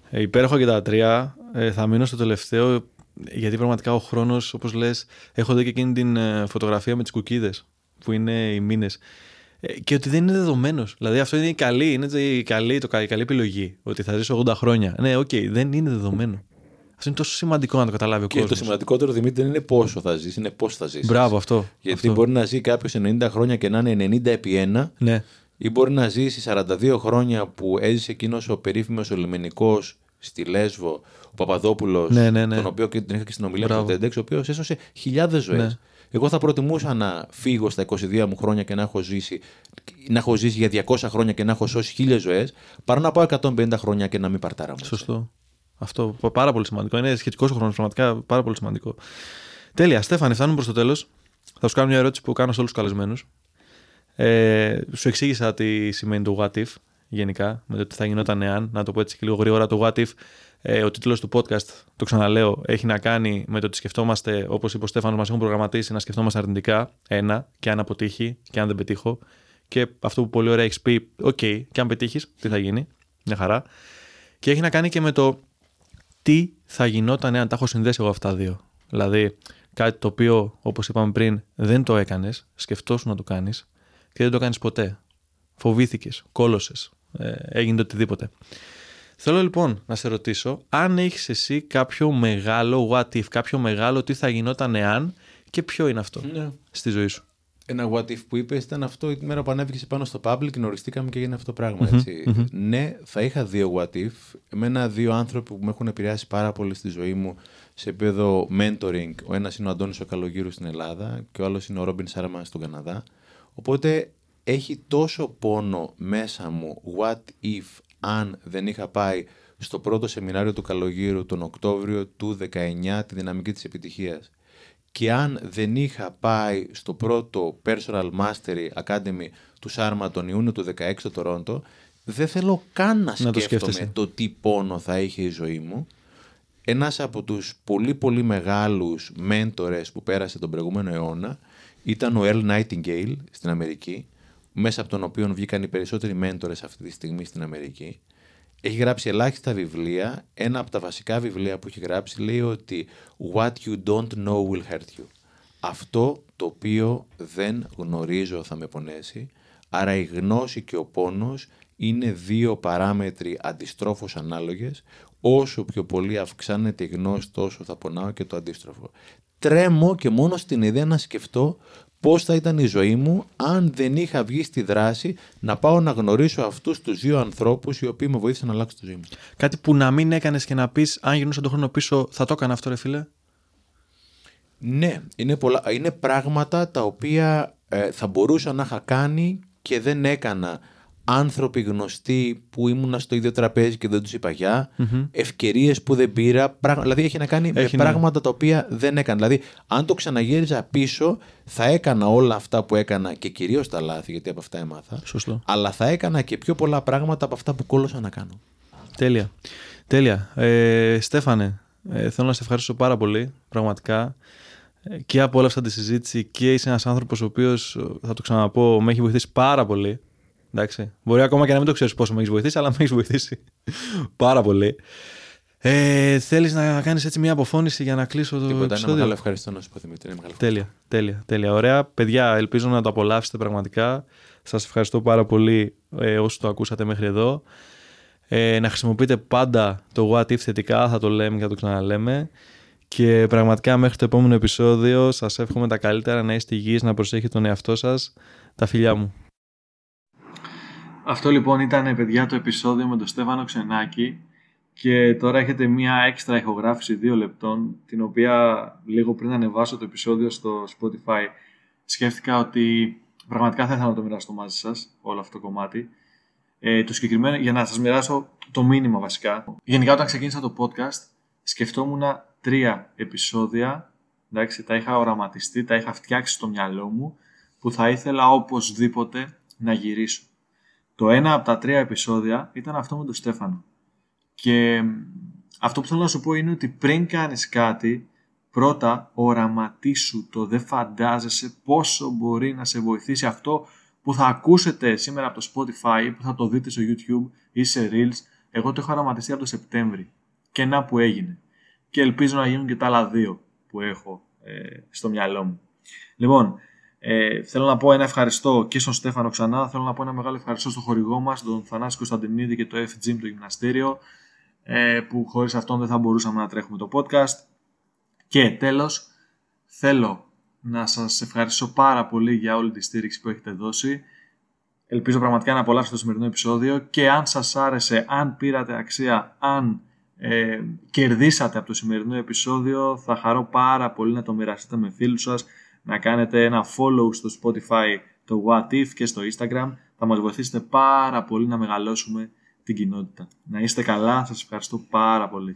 [SPEAKER 1] Ε, υπέροχο και τα τρία. Ε, θα μείνω στο τελευταίο, γιατί πραγματικά ο χρόνος, όπως λες, έχω δει και εκείνη την ε, φωτογραφία με τις κουκίδες, που είναι οι μήνες. Ε, και ότι δεν είναι δεδομένος. Δηλαδή, αυτό είναι η καλή, είναι η καλή, το, η καλή επιλογή. Ότι θα ζήσω 80 χρόνια. Ναι, οκ, δεν είναι δεδομένο. Αυτό είναι τόσο σημαντικό να το καταλάβει ο
[SPEAKER 2] Και το
[SPEAKER 1] κόσμος.
[SPEAKER 2] σημαντικότερο, Δημήτρη, δεν είναι πόσο θα ζήσει, είναι πώς θα ζήσει.
[SPEAKER 1] Μπράβο, αυτό.
[SPEAKER 2] Γιατί
[SPEAKER 1] αυτό.
[SPEAKER 2] μπορεί να ζει κάποιος 90 χρόνια και να είναι 90 επί 1,
[SPEAKER 1] Ναι,
[SPEAKER 2] ή μπορεί να ζήσει 42 χρόνια που έζησε εκείνος ο περίφημος ο λιμενικός στη Λέσβο, ο Παπαδόπουλος,
[SPEAKER 1] Ναι, ναι, ναι.
[SPEAKER 2] τον οποίο και την είχα και στην ομιλία
[SPEAKER 1] Μπράβο.
[SPEAKER 2] του TEDx, ο οποίος έσωσε χιλιάδες ζωές.
[SPEAKER 1] Ναι.
[SPEAKER 2] Εγώ θα προτιμούσα να φύγω στα 22 μου χρόνια και να έχω ζήσει, να έχω ζήσει για 200 χρόνια και να έχω σώσει χίλιες ζωές, παρά να πάω 150 χρόνια και να μην παρτάρα μου.
[SPEAKER 1] σωστό. Αυτό πα- πάρα πολύ σημαντικό. Είναι σχετικός ο χρόνος, πραγματικά πάρα πολύ σημαντικό. Τέλεια. Στέφανη, φτάνουμε προς το τέλος. Θα σου κάνω μια ερώτηση που κάνω σε όλους τους καλεσμένους. Ε, σου εξήγησα τι σημαίνει το what if γενικά, με το τι θα γινόταν εάν. Να το πω έτσι και λίγο γρήγορα. Το what if, ε, ο τίτλος του podcast, το ξαναλέω, έχει να κάνει με το ότι σκεφτόμαστε, όπως είπε ο Στέφανος, μας έχουν προγραμματίσει να σκεφτόμαστε αρνητικά. Ένα, και αν αποτύχει, και αν δεν πετύχω. Και αυτό που πολύ ωραία έχεις πει, οκ, και αν πετύχεις, τι θα γίνει. Μια χαρά. Και έχει να κάνει και με το τι θα γινόταν εάν τα έχω συνδέσει εγώ αυτά τα δύο. Δηλαδή, κάτι το οποίο, όπως είπαμε πριν, δεν το έκανες, σκεφτόσουν να το κάνεις και δεν το κάνεις ποτέ. Φοβήθηκες, κώλωσες, ε, έγινε το οτιδήποτε. Θέλω λοιπόν να σε ρωτήσω αν έχεις εσύ κάποιο μεγάλο what if, κάποιο μεγάλο τι θα γινόταν εάν και ποιο είναι αυτό
[SPEAKER 2] Ναι.
[SPEAKER 1] στη ζωή σου.
[SPEAKER 2] Ένα what if που είπες ήταν αυτό την μέρα που ανέβηκες πάνω στο public, γνωριστήκαμε και έγινε αυτό το πράγμα. ετσι Ναι, θα είχα δύο what if. Εμένα δύο άνθρωποι που με έχουν επηρεάσει πάρα πολύ στη ζωή μου σε επίπεδο mentoring. Ο ένας είναι ο Αντώνης ο Καλογύρου στην Ελλάδα και ο άλλος είναι ο Ρόμπιν Σάρμα στον Καναδά. Οπότε έχει τόσο πόνο μέσα μου what if αν δεν είχα πάει στο πρώτο σεμινάριο του Καλογύρου τον Οκτώβριο του 19 τη δυναμική της επιτυχίας και αν δεν είχα πάει στο πρώτο Personal Mastery Academy του Σάρμα τον Ιούνιο του 16 στο Τορόντο, δεν θέλω καν να
[SPEAKER 1] Να το
[SPEAKER 2] σκέφτομαι
[SPEAKER 1] σκέφτεσαι.
[SPEAKER 2] το τι πόνο θα είχε η ζωή μου. Ένας από τους πολύ πολύ μεγάλους μέντορες που πέρασε τον προηγούμενο αιώνα ήταν ο Earl Nightingale στην Αμερική, μέσα από τον οποίο βγήκαν οι περισσότεροι μέντορες αυτή τη στιγμή στην Αμερική. Έχει γράψει ελάχιστα βιβλία. Ένα από τα βασικά βιβλία που έχει γράψει λέει ότι What you don't know will hurt you. Αυτό το οποίο δεν γνωρίζω θα με πονέσει. Άρα η γνώση και ο πόνος είναι δύο παράμετροι αντιστρόφως ανάλογες. Όσο πιο πολύ αυξάνεται η γνώση τόσο θα πονάω και το αντίστροφο. Τρέμω και μόνο στην ιδέα να σκεφτώ πώς θα ήταν η ζωή μου αν δεν είχα βγει στη δράση να πάω να γνωρίσω αυτούς τους δύο ανθρώπους οι οποίοι με βοήθησαν να αλλάξω τη ζωή μου.
[SPEAKER 1] Κάτι που να μην έκανες και να πεις αν γινόταν τον χρόνο πίσω θα το έκανα αυτό ρε φίλε.
[SPEAKER 2] Ναι, είναι, πολλά, είναι πράγματα τα οποία ε, θα μπορούσα να είχα κάνει και δεν έκανα. Άνθρωποι γνωστοί που ήμουνα στο ίδιο τραπέζι και δεν τους είπα γεια, ευκαιρίες που δεν πήρα, πράγμα, δηλαδή έχει να κάνει
[SPEAKER 1] Έχει,
[SPEAKER 2] με
[SPEAKER 1] ναι.
[SPEAKER 2] πράγματα τα οποία δεν έκανα. Δηλαδή, αν το ξαναγύριζα πίσω, θα έκανα όλα αυτά που έκανα και κυρίως τα λάθη, γιατί από αυτά έμαθα,
[SPEAKER 1] Σωστό.
[SPEAKER 2] αλλά θα έκανα και πιο πολλά πράγματα από αυτά που κόλωσα να κάνω.
[SPEAKER 1] Τέλεια. Τέλεια. Ε, Στέφανε, ε, θέλω να σε ευχαριστήσω πάρα πολύ, πραγματικά. Ε, Και απόλαυσα τη συζήτηση και είσαι ένας άνθρωπος ο οποίος, ε, θα το ξαναπώ, με έχει βοηθήσει πάρα πολύ. Εντάξει. Μπορεί ακόμα και να μην το ξέρεις πόσο με έχεις βοηθήσει, αλλά με έχεις βοηθήσει πάρα πολύ. Ε, Θέλεις να κάνεις έτσι μια αποφώνηση για να κλείσω το
[SPEAKER 2] Τίποτα, ένα
[SPEAKER 1] επεισόδιο;
[SPEAKER 2] μεγάλο ευχαριστώ να σου πω Δημήτρη. είναι μεγάλο
[SPEAKER 1] Τέλεια, τέλεια, τέλεια. Ωραία. Παιδιά, ελπίζω να το απολαύσετε πραγματικά. Σας ευχαριστώ πάρα πολύ ε, όσοι το ακούσατε μέχρι εδώ. Ε, να χρησιμοποιείτε πάντα το what if θετικά, θα το λέμε και θα το ξαναλέμε. Και πραγματικά μέχρι το επόμενο επεισόδιο σας εύχομαι τα καλύτερα, να είστε υγιείς, να προσέχετε τον εαυτό σας. Τα φιλιά μου. Αυτό λοιπόν ήταν παιδιά το επεισόδιο με τον Στέφανο Ξενάκη και τώρα έχετε μία έξτρα ηχογράφηση δύο λεπτών την οποία λίγο πριν ανεβάσω το επεισόδιο στο Spotify σκέφτηκα ότι πραγματικά θα ήθελα να το μοιραστώ μαζί σας όλο αυτό το κομμάτι ε, το συγκεκριμένο για να σας μοιράσω το μήνυμα βασικά. Γενικά όταν ξεκίνησα το podcast σκεφτόμουν τρία επεισόδια εντάξει, τα είχα οραματιστεί, τα είχα φτιάξει στο μυαλό μου που θα ήθελα οπωσδήποτε να γυρίσω. Το ένα από τα τρία επεισόδια ήταν αυτό με τον Στέφανο. Και αυτό που θέλω να σου πω είναι ότι πριν κάνεις κάτι, πρώτα οραματίσου το, δεν φαντάζεσαι πόσο μπορεί να σε βοηθήσει αυτό που θα ακούσετε σήμερα από το Spotify ή που θα το δείτε στο YouTube ή σε Reels. Εγώ το έχω οραματιστεί από το Σεπτέμβρη και να που έγινε. Και ελπίζω να γίνουν και τα άλλα δύο που έχω ε, στο μυαλό μου. Λοιπόν, ε, θέλω να πω ένα ευχαριστώ και στον Στέφανο ξανά. Θέλω να πω ένα μεγάλο ευχαριστώ στο χορηγό μας, τον Θανάση Κωνσταντινίδη και το F-Gym, το γυμναστήριο, ε, που χωρίς αυτόν δεν θα μπορούσαμε να τρέχουμε το podcast. Και τέλος, θέλω να σας ευχαριστήσω πάρα πολύ για όλη τη στήριξη που έχετε δώσει. Ελπίζω πραγματικά να απολαύσετε το σημερινό επεισόδιο και αν σας άρεσε, αν πήρατε αξία, αν ε, κερδίσατε από το σημερινό επεισόδιο, θα χαρώ πάρα πολύ να το μοιραστείτε με φίλους σας, να κάνετε ένα follow στο Spotify, το What If και στο Instagram. Θα μας βοηθήσετε πάρα πολύ να μεγαλώσουμε την κοινότητα. Να είστε καλά, σας ευχαριστώ πάρα πολύ.